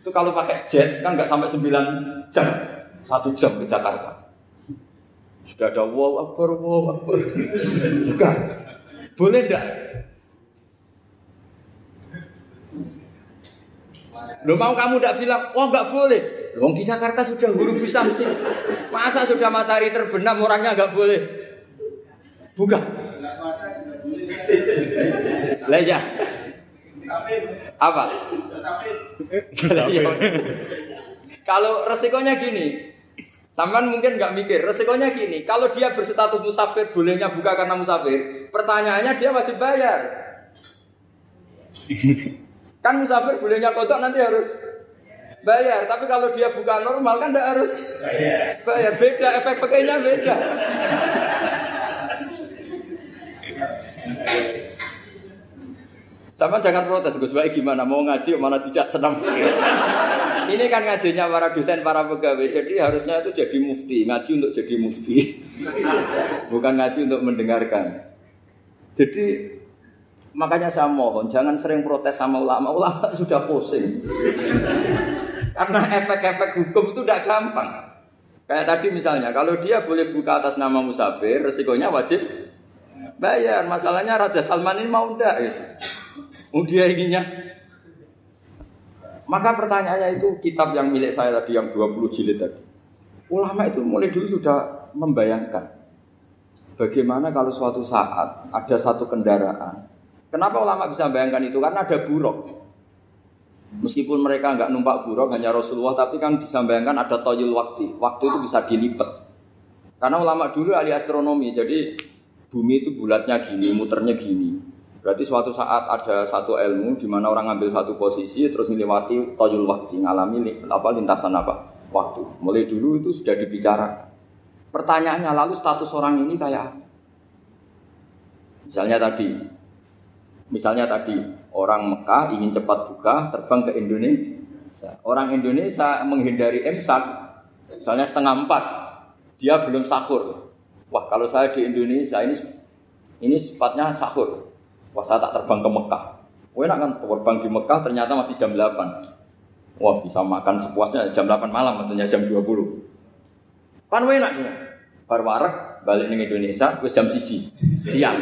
Itu kalau pakai jet kan nggak sampai 9 jam, satu jam ke Jakarta. Sudah ada wow akbar, wow akbar. Bukan. Boleh enggak? Lo mau kamu enggak bilang, oh enggak boleh. Wong di Jakarta sudah guru bisa sih. Masa sudah matahari terbenam orangnya enggak boleh? Bukan. Lah ya. Apa? Kalau resikonya gini, Saman mungkin nggak mikir, resikonya gini, kalau dia berstatus musafir, bolehnya buka karena musafir, pertanyaannya dia wajib bayar. Kan musafir bolehnya kodok nanti harus bayar, tapi kalau dia buka normal kan tidak harus bayar. Beda, efek pakainya beda. Sama jangan protes, Gus Baik gimana? Mau ngaji, mana tidak senang. Ini kan ngajinya para dosen, para pegawai. Jadi harusnya itu jadi mufti. Ngaji untuk jadi mufti. Bukan ngaji untuk mendengarkan. Jadi makanya saya mohon jangan sering protes sama ulama. Ulama sudah pusing. Karena efek-efek hukum itu tidak gampang. Kayak tadi misalnya, kalau dia boleh buka atas nama musafir, resikonya wajib bayar. Masalahnya Raja Salman ini mau enggak gitu. Oh dia inginnya. Maka pertanyaannya itu kitab yang milik saya tadi yang 20 jilid tadi. Ulama itu mulai dulu sudah membayangkan bagaimana kalau suatu saat ada satu kendaraan. Kenapa ulama bisa membayangkan itu? Karena ada buruk. Meskipun mereka nggak numpak buruk hanya Rasulullah, tapi kan bisa bayangkan ada toyul waktu. Waktu itu bisa dilipat. Karena ulama dulu ahli astronomi, jadi bumi itu bulatnya gini, muternya gini. Berarti suatu saat ada satu ilmu di mana orang ngambil satu posisi terus melewati toyul waktu, ngalami apa lintasan apa waktu. Mulai dulu itu sudah dibicarakan. Pertanyaannya lalu status orang ini kayak Misalnya tadi, misalnya tadi orang Mekah ingin cepat buka terbang ke Indonesia. Orang Indonesia menghindari emsak, misalnya setengah empat, dia belum sahur. Wah kalau saya di Indonesia ini ini sifatnya sahur. Wah saya tak terbang ke Mekah. Wah enak kan terbang di Mekah ternyata masih jam 8. Wah bisa makan sepuasnya jam 8 malam tentunya jam 20. Kan enak juga. Baru balik ke Indonesia, terus jam siji siang.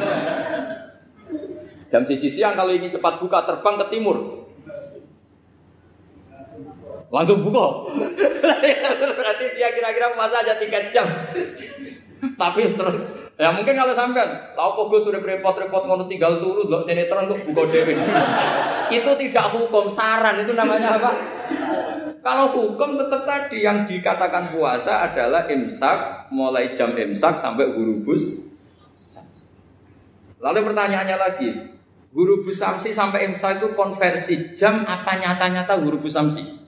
Jam siji siang kalau ingin cepat buka terbang ke timur. Langsung buka. Berarti dia kira-kira puasa aja tiga jam. Tapi terus ya mungkin kalau sampai tahu kok gue sudah repot-repot ngono tinggal turun loh sinetron untuk buka dewi. itu tidak hukum saran itu namanya apa? Kalau hukum tetap tadi yang dikatakan puasa adalah imsak mulai jam imsak sampai hurubus. Lalu pertanyaannya lagi, hurubus samsi sampai imsak itu konversi jam apa nyata-nyata hurubus samsi?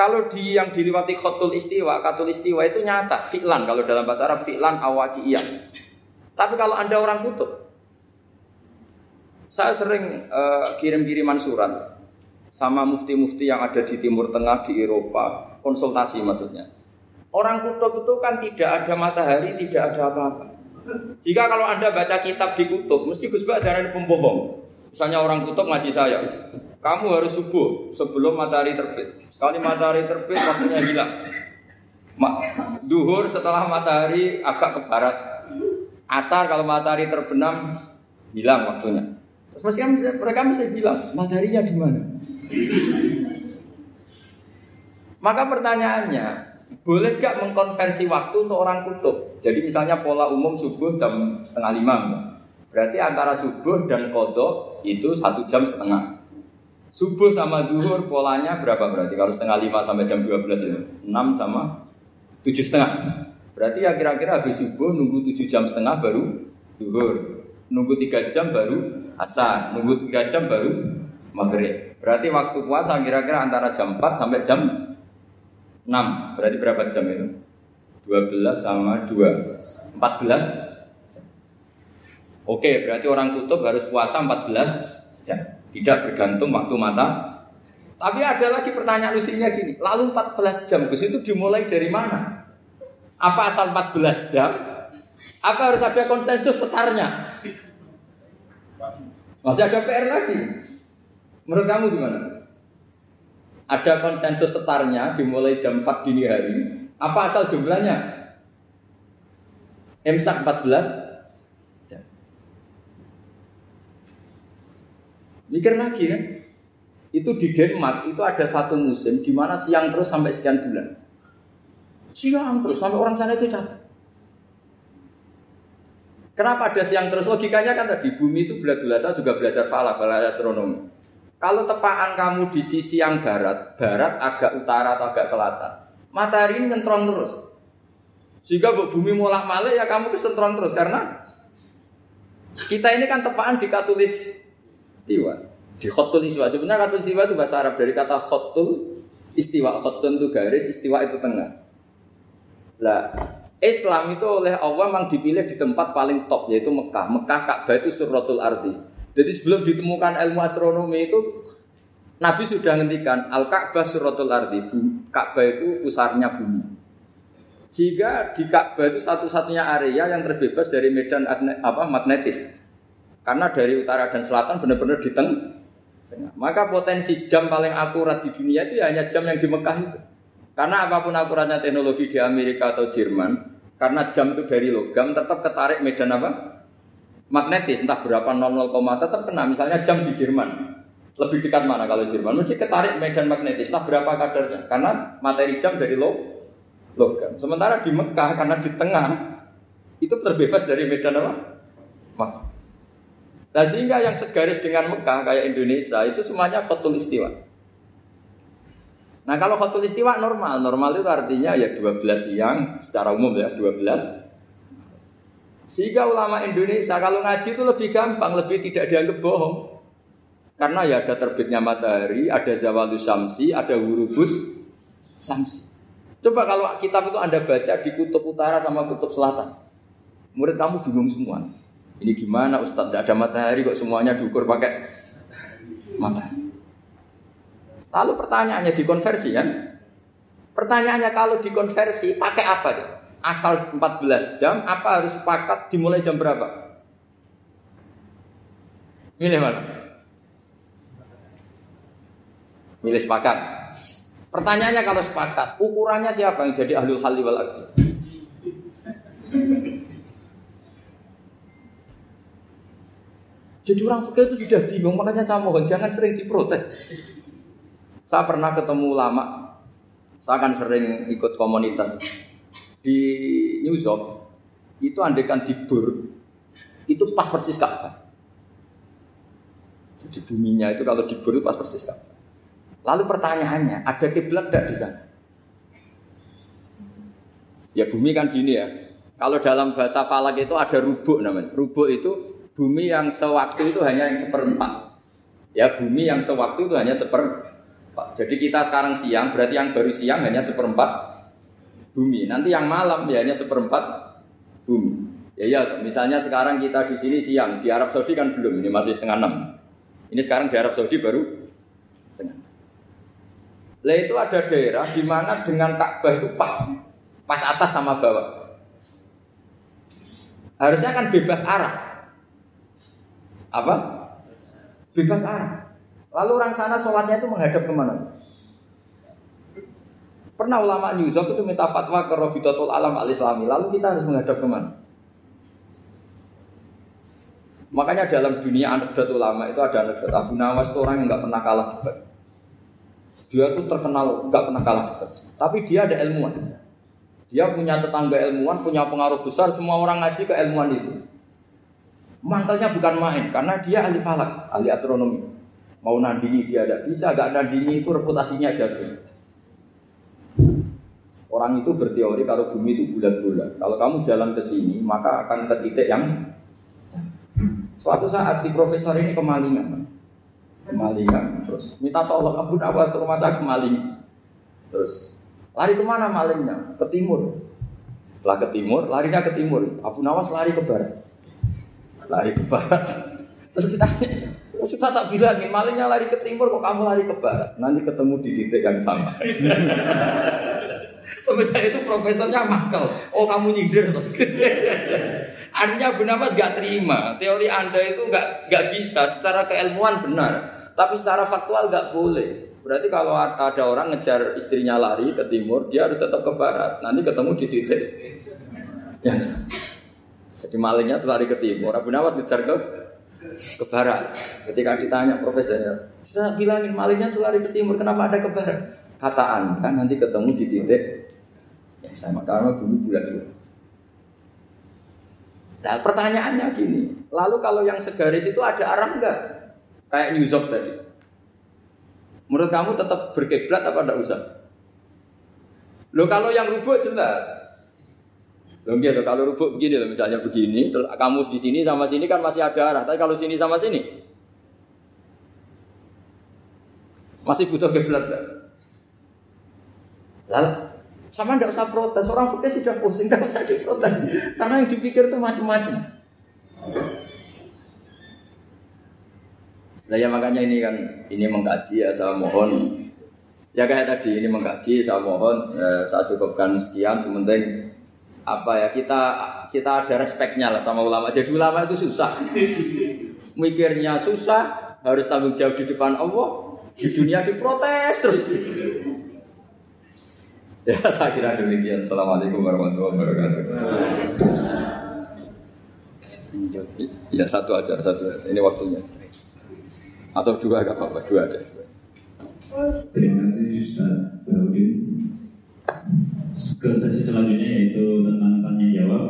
Kalau di yang diliwati khotul istiwa, katul istiwa itu nyata, fi'lan kalau dalam bahasa Arab fi'lan awakiyah. Tapi kalau anda orang kutub, saya sering uh, kirim-kiriman surat sama mufti-mufti yang ada di Timur Tengah, di Eropa, konsultasi maksudnya. Orang kutub itu kan tidak ada matahari, tidak ada apa-apa. Jika kalau Anda baca kitab di kutub, mesti Gus Bak pembohong. Misalnya orang kutub ngaji saya, kamu harus subuh sebelum matahari terbit. Sekali matahari terbit, waktunya hilang. duhur setelah matahari agak ke barat. Asar kalau matahari terbenam, hilang waktunya. Terus mereka bisa bilang, mataharinya di mana? Maka pertanyaannya, boleh gak mengkonversi waktu untuk orang kutub? Jadi misalnya pola umum subuh jam setengah lima, berarti antara subuh dan kodok itu satu jam setengah. Subuh sama duhur polanya berapa berarti? Kalau setengah lima sampai jam 12 itu? Enam sama tujuh setengah. Berarti ya kira-kira habis subuh nunggu tujuh jam setengah baru duhur. Nunggu tiga jam baru asar. Nunggu tiga jam baru maghrib. Berarti waktu puasa kira-kira antara jam 4 sampai jam 6. Berarti berapa jam itu? 12 sama 2. 14 Oke, berarti orang kutub harus puasa 14 jam. Tidak bergantung waktu mata. Tapi ada lagi pertanyaan lucunya gini, lalu 14 jam Gus itu dimulai dari mana? Apa asal 14 jam? Apa harus ada konsensus setarnya? Masih ada PR lagi. Menurut kamu gimana? Ada konsensus setarnya dimulai jam 4 dini hari. Apa asal jumlahnya? Imsak 14 jam. Mikir lagi kan? Itu di Denmark itu ada satu musim di mana siang terus sampai sekian bulan. Siang terus sampai orang sana itu capek. Kenapa ada siang terus? Logikanya kan tadi bumi itu belajar juga belajar falak, belajar astronomi. Kalau tepaan kamu di sisi yang barat, barat agak utara atau agak selatan, matahari ini nyentrong terus. Jika bumi mulak malik ya kamu kesentrong terus karena kita ini kan tepaan di katulis istiwa. Di khotul istiwa. Sebenarnya katulis istiwa itu bahasa Arab dari kata khotul istiwa. Khotul itu garis, istiwa itu tengah. Lah, Islam itu oleh Allah memang dipilih di tempat paling top yaitu Mekah. Mekah Ka'bah itu suratul ardi. Jadi sebelum ditemukan ilmu astronomi itu Nabi sudah ngendikan Al-Ka'bah suratul ardi. Ka'bah itu pusarnya bumi. Jika di Ka'bah itu satu-satunya area yang terbebas dari medan apa magnetis. Karena dari utara dan selatan benar-benar di tengah. Maka potensi jam paling akurat di dunia itu ya hanya jam yang di Mekah itu. Karena apa pun akuratnya teknologi di Amerika atau Jerman, karena jam itu dari logam tetap ketarik medan apa? magnetis. Entah berapa 00, tetap kena. Misalnya jam di Jerman. Lebih dekat mana kalau Jerman? Mesti ketarik medan magnetis. Entah berapa kadarnya. Karena materi jam dari lo logam. Sementara di Mekah karena di tengah itu terbebas dari medan apa Nah sehingga yang segaris dengan Mekah kayak Indonesia itu semuanya khotul istiwa. Nah kalau khotul istiwa normal, normal itu artinya ya 12 siang secara umum ya 12. Sehingga ulama Indonesia kalau ngaji itu lebih gampang, lebih tidak dianggap bohong. Karena ya ada terbitnya matahari, ada zawalus samsi, ada hurubus samsi. Coba kalau kitab itu Anda baca di kutub utara sama kutub selatan. Murid kamu bingung semua. Ini gimana Ustadz? Tidak ada matahari kok semuanya diukur pakai matahari. Lalu pertanyaannya dikonversi kan? Pertanyaannya kalau dikonversi pakai apa tuh? Asal 14 jam apa harus sepakat dimulai jam berapa? Milih mana? Milih sepakat. Pertanyaannya kalau sepakat, ukurannya siapa yang jadi ahlul halli wal Jadi orang fikih itu sudah bingung, makanya saya mohon jangan sering diprotes. Saya pernah ketemu ulama, saya akan sering ikut komunitas di New York. Itu andekan di Bur, itu pas persis Ka'bah. Jadi buminya itu kalau di Bur itu pas persis Ka'bah. Lalu pertanyaannya, ada kiblat tidak di sana? Ya bumi kan gini ya. Kalau dalam bahasa falak itu ada rubuk namanya. Rubuk itu bumi yang sewaktu itu hanya yang seperempat. Ya bumi yang sewaktu itu hanya seperempat. Jadi kita sekarang siang, berarti yang baru siang hanya seperempat bumi. Nanti yang malam ya hanya seperempat bumi. Ya ya, misalnya sekarang kita di sini siang, di Arab Saudi kan belum, ini masih setengah enam. Ini sekarang di Arab Saudi baru setengah. Lah itu ada daerah di mana dengan Ka'bah itu pas, pas atas sama bawah. Harusnya kan bebas arah. Apa? Bebas arah. Lalu orang sana sholatnya itu menghadap ke mana? Pernah ulama New itu minta fatwa ke Robitatul Alam al-Islami. Lalu kita harus menghadap ke mana? Makanya dalam dunia anekdot ulama itu ada anekdot Abu Nawas itu orang yang nggak pernah kalah debat. Dia tuh terkenal nggak pernah kalah debat. Tapi dia ada ilmuwan. Dia punya tetangga ilmuwan, punya pengaruh besar. Semua orang ngaji ke ilmuwan itu. Mantelnya bukan main, karena dia ahli falak, ahli astronomi. Mau nandingi dia tidak bisa, gak nandingi itu reputasinya jatuh. Orang itu berteori kalau bumi itu bulat-bulat. Kalau kamu jalan ke sini, maka akan ke titik yang Suatu saat si profesor ini kemalingan, kemalingan, terus minta tolong Abu Nawas rumah saya kemalingan. Terus lari ke mana malingnya? Ke timur. Setelah ke timur, larinya ke timur. Abu Nawas lari ke barat. Lari ke barat. Terus ditanya, oh, sudah tak bilangin malingnya lari ke timur kok kamu lari ke barat. Nanti ketemu di titik yang sama. Sebenarnya itu profesornya makal. Oh kamu nyindir. Artinya Bu Namas gak terima. Teori Anda itu gak, gak bisa. Secara keilmuan benar. Tapi secara faktual gak boleh. Berarti kalau ada orang ngejar istrinya lari ke timur, dia harus tetap ke barat. Nanti ketemu di titik yang sama. Jadi malingnya tuh lari ke timur. Abu Nawas ngejar ke ke barat. Ketika ditanya profesornya, sudah bilangin malingnya tuh lari ke timur, kenapa ada ke barat? Kataan kan nanti ketemu di titik yang sama karena bumi bulat dulu. Nah pertanyaannya gini, lalu kalau yang segaris itu ada arah enggak? Kayak New York tadi. Menurut kamu tetap berkiblat apa enggak usah? Lo kalau yang rubuk jelas. Lo gitu, kalau rubuk begini loh misalnya begini, terus kamu di sini sama sini kan masih ada arah, tapi kalau sini sama sini masih butuh kiblat. Lalu sama tidak usah protes, orang fikih sudah pusing, tidak usah diprotes. Karena yang dipikir itu macam-macam. Nah ya makanya ini kan, ini mengkaji ya saya mohon. Ya kayak tadi, ini mengkaji saya mohon, ya, saya cukupkan sekian, sementing apa ya kita kita ada respeknya lah sama ulama. Jadi ulama itu susah, mikirnya susah, harus tanggung jawab di depan Allah, di dunia diprotes terus. Ya saya kira demikian. Assalamualaikum warahmatullahi wabarakatuh. Ya satu aja, satu aja. Ini waktunya. Atau dua agak apa-apa, dua aja. Terima kasih Ustaz. Ke sesi selanjutnya yaitu tentang tanya jawab.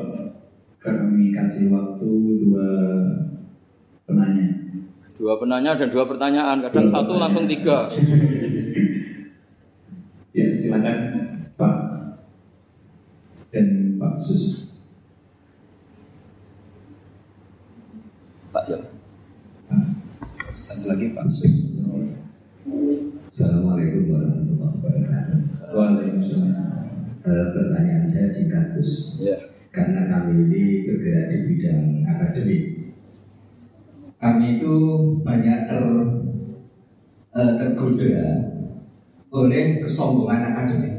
Kami kasih waktu dua penanya. Dua penanya dan dua pertanyaan, kadang Dua satu pertanyaan. langsung tiga. Ya, silakan Pak dan Pak Sus. Pak siapa? Satu lagi Pak Sus. Assalamualaikum warahmatullahi wabarakatuh. Eh, pertanyaan saya jika Gus, Ya. karena kami ini bergerak di bidang akademik, kami itu banyak ter, eh, tergoda oleh kesombongan akademik.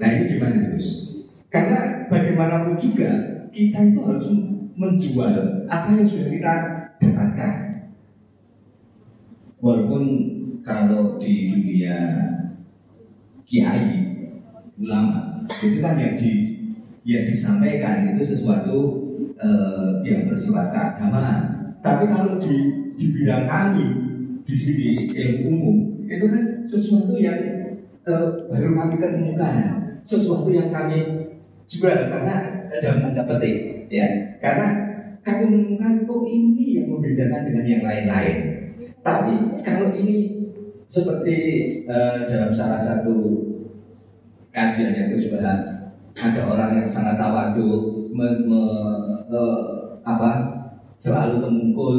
Nah ini gimana Gus? Karena bagaimanapun juga kita itu harus menjual apa yang sudah kita dapatkan. Walaupun kalau di dunia kiai ulama itu kan yang di yang disampaikan itu sesuatu eh, yang bersifat keagamaan. Tapi kalau di di bidang kami di sini ilmu umum itu kan sesuatu yang eh, baru kami ketemukan, sesuatu yang kami jual karena dalam tanda petik ya karena kami menemukan oh ini yang membedakan dengan yang lain-lain. Tapi kalau ini seperti eh, dalam salah satu kajian yang itu juga ada orang yang sangat tawadu me- me- eh, apa selalu temungkul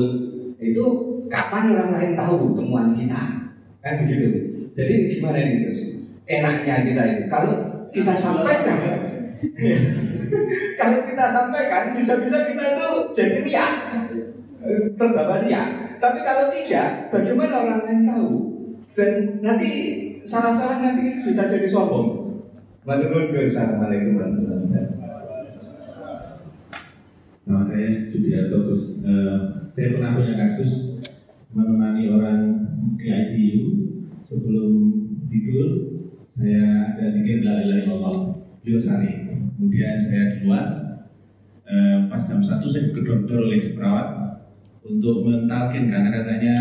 itu kapan orang lain tahu temuan kita? Kan begitu. Jadi gimana ini terus enaknya kita itu. Kalau kita sampaikan kalau kita sampaikan bisa-bisa kita itu jadi riak. Terbawa riak. Tapi kalau tidak bagaimana orang lain tahu? Dan nanti salah-salah nanti bisa jadi sombong Maturun Assalamualaikum warahmatullahi wabarakatuh. Nama saya Sudiarto Gus. Eh, saya pernah punya kasus menemani orang di ICU sebelum tidur. Saya saya zikir la ilaha illallah beliau sari kemudian saya di luar. Eh, pas jam satu saya digedor-gedor oleh perawat untuk mentalkin karena katanya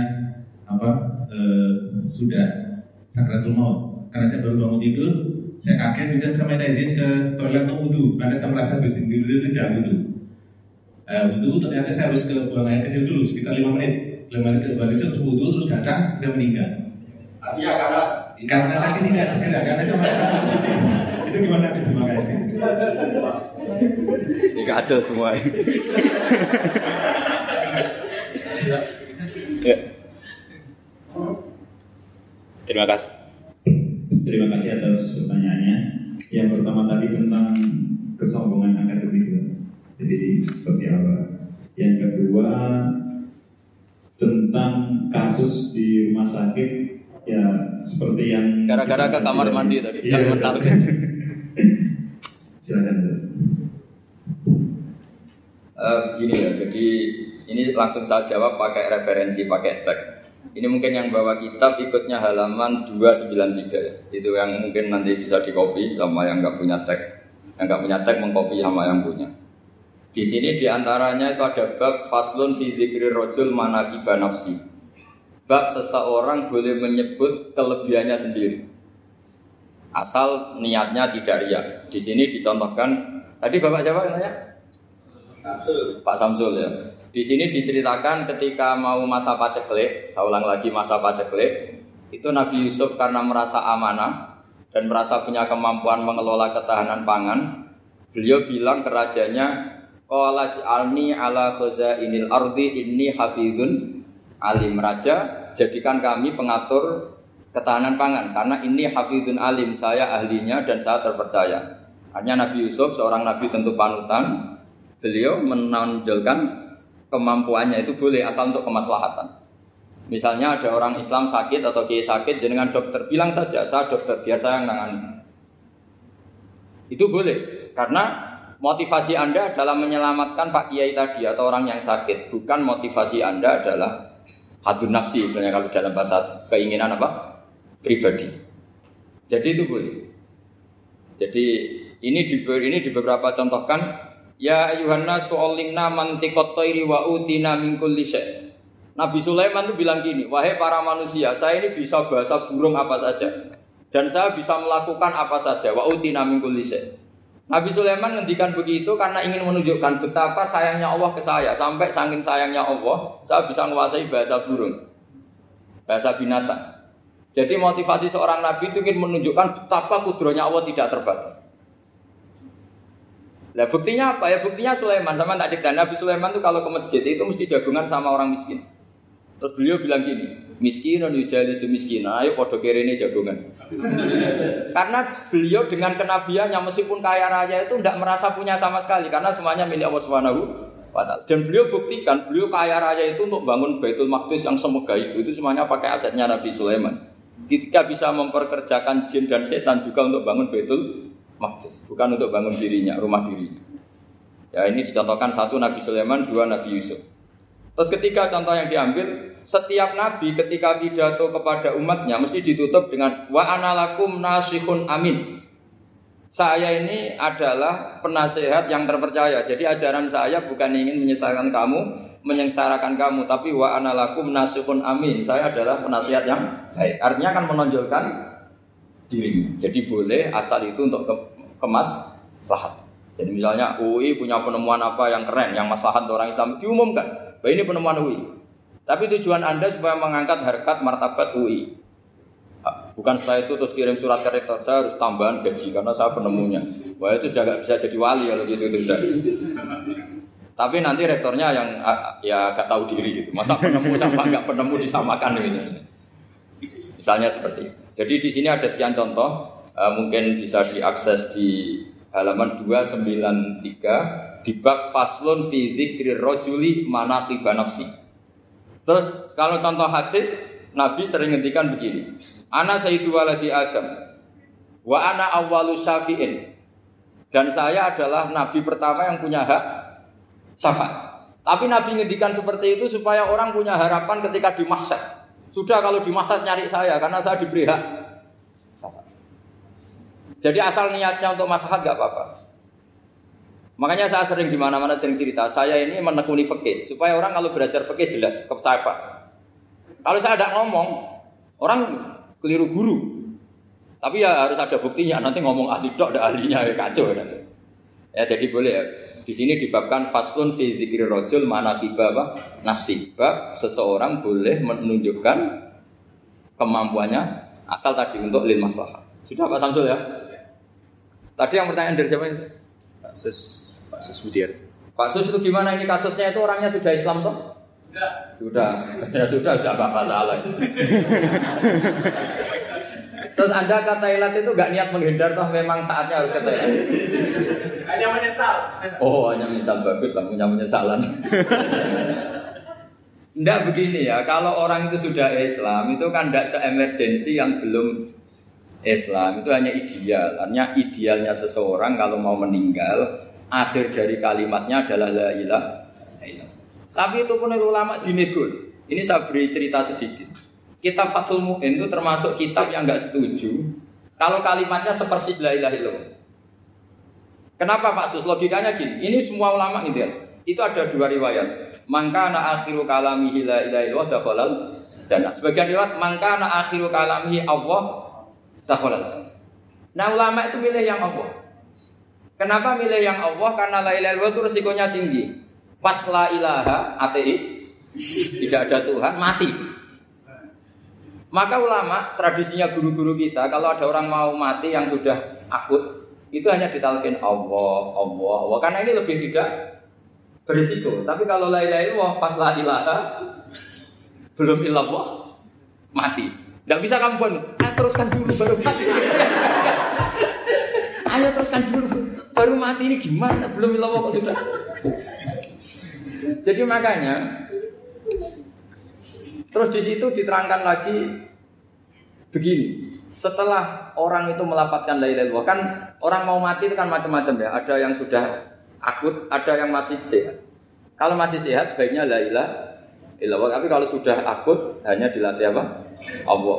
apa eh, sudah sakratul maut. Karena saya baru bangun tidur saya kaget kemudian saya minta izin ke toilet untuk wudhu. Karena saya merasa bersin tidur itu tidak wudhu. Uh, wudhu ternyata saya harus ke buang air kecil dulu sekitar 5 menit. 5 menit ke balik terus wudhu terus datang dia meninggal. Iya karena karena tadi tidak segera karena saya merasa belum suci itu gimana terima kasih. Ini kacau semua. ya. Terima kasih. terima kasih atas yang pertama tadi tentang kesombongan akademik ya. jadi seperti apa yang kedua tentang kasus di rumah sakit ya seperti yang Gara-gara ke kamar mandi tadi, Iya, kan silakan Bu. Eh, begini ya, jadi ini langsung saya jawab pakai referensi, pakai tag. Ini mungkin yang bawa kitab ikutnya halaman 293 ya. Itu yang mungkin nanti bisa dikopi sama yang nggak punya tag. Yang nggak punya tag mengkopi sama yang punya. Di sini di antaranya itu ada bab faslun fi dzikri rojul manakiba nafsi. Bab seseorang boleh menyebut kelebihannya sendiri. Asal niatnya tidak riak. Di sini dicontohkan tadi Bapak siapa yang nanya? Pak Samsul ya. Di sini diceritakan ketika mau masa paceklik, saya ulang lagi masa paceklik, itu Nabi Yusuf karena merasa amanah dan merasa punya kemampuan mengelola ketahanan pangan, beliau bilang ke rajanya, Qala ja'alni ala khazainil ardi inni hafidun alim raja, jadikan kami pengatur ketahanan pangan karena ini hafidun alim, saya ahlinya dan saya terpercaya. Hanya Nabi Yusuf seorang nabi tentu panutan, beliau menonjolkan kemampuannya itu boleh asal untuk kemaslahatan. Misalnya ada orang Islam sakit atau kiai sakit dengan dokter bilang saja saya dokter biar saya yang nangani. Itu boleh karena motivasi Anda adalah menyelamatkan Pak Kiai tadi atau orang yang sakit, bukan motivasi Anda adalah hadun nafsi misalnya kalau dalam bahasa keinginan apa? pribadi. Jadi itu boleh. Jadi ini di ini di beberapa contohkan Ya ayuhanna su'olimna mantikot toiri wa utina min kulli syai'. Nabi Sulaiman itu bilang gini, wahai para manusia, saya ini bisa bahasa burung apa saja. Dan saya bisa melakukan apa saja, wa utina min kulli syai'. Nabi Sulaiman ngendikan begitu karena ingin menunjukkan betapa sayangnya Allah ke saya. Sampai saking sayangnya Allah, saya bisa menguasai bahasa burung. Bahasa binatang. Jadi motivasi seorang Nabi itu ingin menunjukkan betapa kudronya Allah tidak terbatas. Nah buktinya apa ya? Buktinya Sulaiman sama tak cerita Nabi Sulaiman itu kalau ke masjid itu mesti jagungan sama orang miskin. Terus beliau bilang gini, miskin yujali miskin, ayo podo ini jagungan. karena beliau dengan kenabiannya meskipun kaya raya itu tidak merasa punya sama sekali karena semuanya milik Allah Subhanahu Dan beliau buktikan beliau kaya raya itu untuk bangun Baitul Maqdis yang semegah itu itu semuanya pakai asetnya Nabi Sulaiman. Ketika bisa memperkerjakan jin dan setan juga untuk bangun Baitul Maqdis, bukan untuk bangun dirinya, rumah dirinya. Ya ini dicontohkan satu Nabi Sulaiman, dua Nabi Yusuf. Terus ketika contoh yang diambil, setiap nabi ketika pidato kepada umatnya mesti ditutup dengan wa analakum nasihun amin. Saya ini adalah penasehat yang terpercaya. Jadi ajaran saya bukan ingin menyesatkan kamu, menyengsarakan kamu, tapi wa analakum nasihun amin. Saya adalah penasehat yang baik. Artinya akan menonjolkan diri. Jadi boleh asal itu untuk ke kemas lahat. Jadi misalnya UI punya penemuan apa yang keren, yang maslahat orang Islam diumumkan. Bah ini penemuan UI. Tapi tujuan Anda supaya mengangkat harkat martabat UI. Ah, bukan setelah itu terus kirim surat ke rektor, saya harus tambahan gaji karena saya penemunya. Wah itu sudah gak bisa jadi wali kalau gitu itu sudah. Tapi nanti rektornya yang ah, ya gak tahu diri gitu. Masa penemu sama gak penemu disamakan ini. Misalnya seperti itu. Jadi di sini ada sekian contoh, uh, mungkin bisa diakses di halaman 293 di bab faslun fi dzikri rajuli manaqiba nafsi. Terus kalau contoh hadis Nabi sering ngendikan begini. Ana sayyidu waladi Adam wa ana awwalu syafi'in. Dan saya adalah nabi pertama yang punya hak syafaat. Tapi Nabi ngendikan seperti itu supaya orang punya harapan ketika di. Sudah kalau di mahsyar nyari saya karena saya diberi hak. Jadi asal niatnya untuk maslahat gak apa-apa. Makanya saya sering di mana-mana sering cerita, saya ini menekuni fikih supaya orang kalau belajar fikih jelas ke saya Pak. Kalau saya tidak ngomong, orang keliru guru. Tapi ya harus ada buktinya. Nanti ngomong ahli dok, ada ahlinya ya kacau. Nanti. Ya jadi boleh ya. Di sini dibabkan faslun fi zikri rojul mana tiba apa? Nafsi. Bab seseorang boleh menunjukkan kemampuannya asal tadi untuk lil masalah. Sudah Pak Samsul ya? Tadi yang pertanyaan dari siapa ini? Pak Sus. Pak Sus Budiar. Pak Sus itu gimana ini kasusnya itu orangnya sudah Islam toh? Sudah. Sudah. Ya sudah, sudah apa-apa salah. Terus Anda ke Thailand itu gak niat menghindar toh memang saatnya harus ke Thailand. Hanya menyesal. Oh, hanya menyesal bagus lah punya penyesalan. Tidak begini ya, kalau orang itu sudah Islam itu kan tidak se-emergensi yang belum Islam itu hanya ideal. Artinya idealnya seseorang kalau mau meninggal akhir dari kalimatnya adalah la ilaha Tapi itu pun ulama dinego. Ini saya beri cerita sedikit. Kitab Fathul Mu'in itu termasuk kitab yang nggak setuju kalau kalimatnya sepersis la ilaha illallah. Kenapa Pak Sus? Logikanya gini, ini semua ulama gitu ya. Itu ada dua riwayat. Mangka na akhiru kalamihi la ilaha illallah dakhalal jannah. Sebagian riwayat mangka na akhiru kalamihi Allah dakhalal Nah ulama itu milih yang Allah. Kenapa milih yang Allah? Karena la ilaha illallah itu resikonya tinggi. Pas la ilaha ateis, tidak ada Tuhan, mati. Maka ulama, tradisinya guru-guru kita, kalau ada orang mau mati yang sudah akut, itu hanya ditalkin Allah, Allah, Allah. Karena ini lebih tidak berisiko. Tapi kalau la ilaha illallah, pas la ilaha, belum illallah, mati. Tidak bisa kamu buat, ah, teruskan dulu baru mati. Ayo teruskan dulu baru mati ini gimana? Belum ilah kok sudah. Jadi makanya terus di situ diterangkan lagi begini. Setelah orang itu melafatkan la ilaha kan orang mau mati itu kan macam-macam ya. Ada yang sudah akut, ada yang masih sehat. Kalau masih sehat sebaiknya la ilaha. Tapi kalau sudah akut hanya dilatih apa? Allah.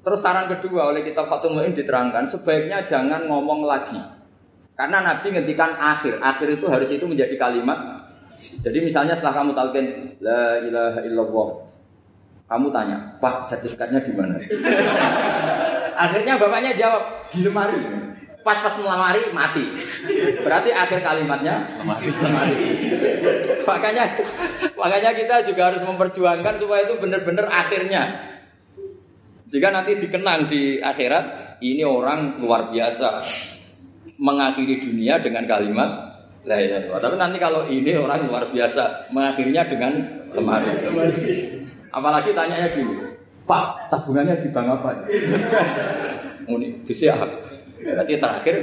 Terus saran kedua oleh kita Fatul Mu'in diterangkan sebaiknya jangan ngomong lagi. Karena Nabi ngendikan akhir. Akhir itu harus itu menjadi kalimat. Jadi misalnya setelah kamu talqin la ilaha illallah. Kamu tanya, "Pak, sertifikatnya di mana?" Akhirnya bapaknya jawab, "Di lemari." pas-pas melamari mati. Berarti akhir kalimatnya lemari. makanya makanya kita juga harus memperjuangkan supaya itu benar-benar akhirnya. Jika nanti dikenang di akhirat, ini orang luar biasa mengakhiri dunia dengan kalimat la ilaha. Tapi nanti kalau ini orang luar biasa mengakhirinya dengan lemari. Apalagi tanyanya dulu, Pak, tabungannya di bank apa? Ini bisa Berarti terakhir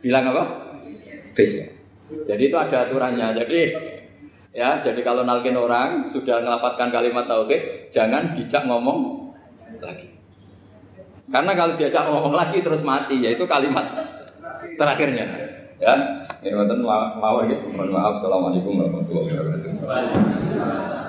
bilang apa? Bisa. Jadi itu ada aturannya. Jadi ya, jadi kalau nalkin orang sudah ngelafatkan kalimat tauhid, jangan dijak ngomong lagi. Karena kalau diajak ngomong lagi terus mati, yaitu kalimat terakhirnya. Ya, ini ya, mau gitu. Mohon maaf. Assalamualaikum warahmatullahi wabarakatuh.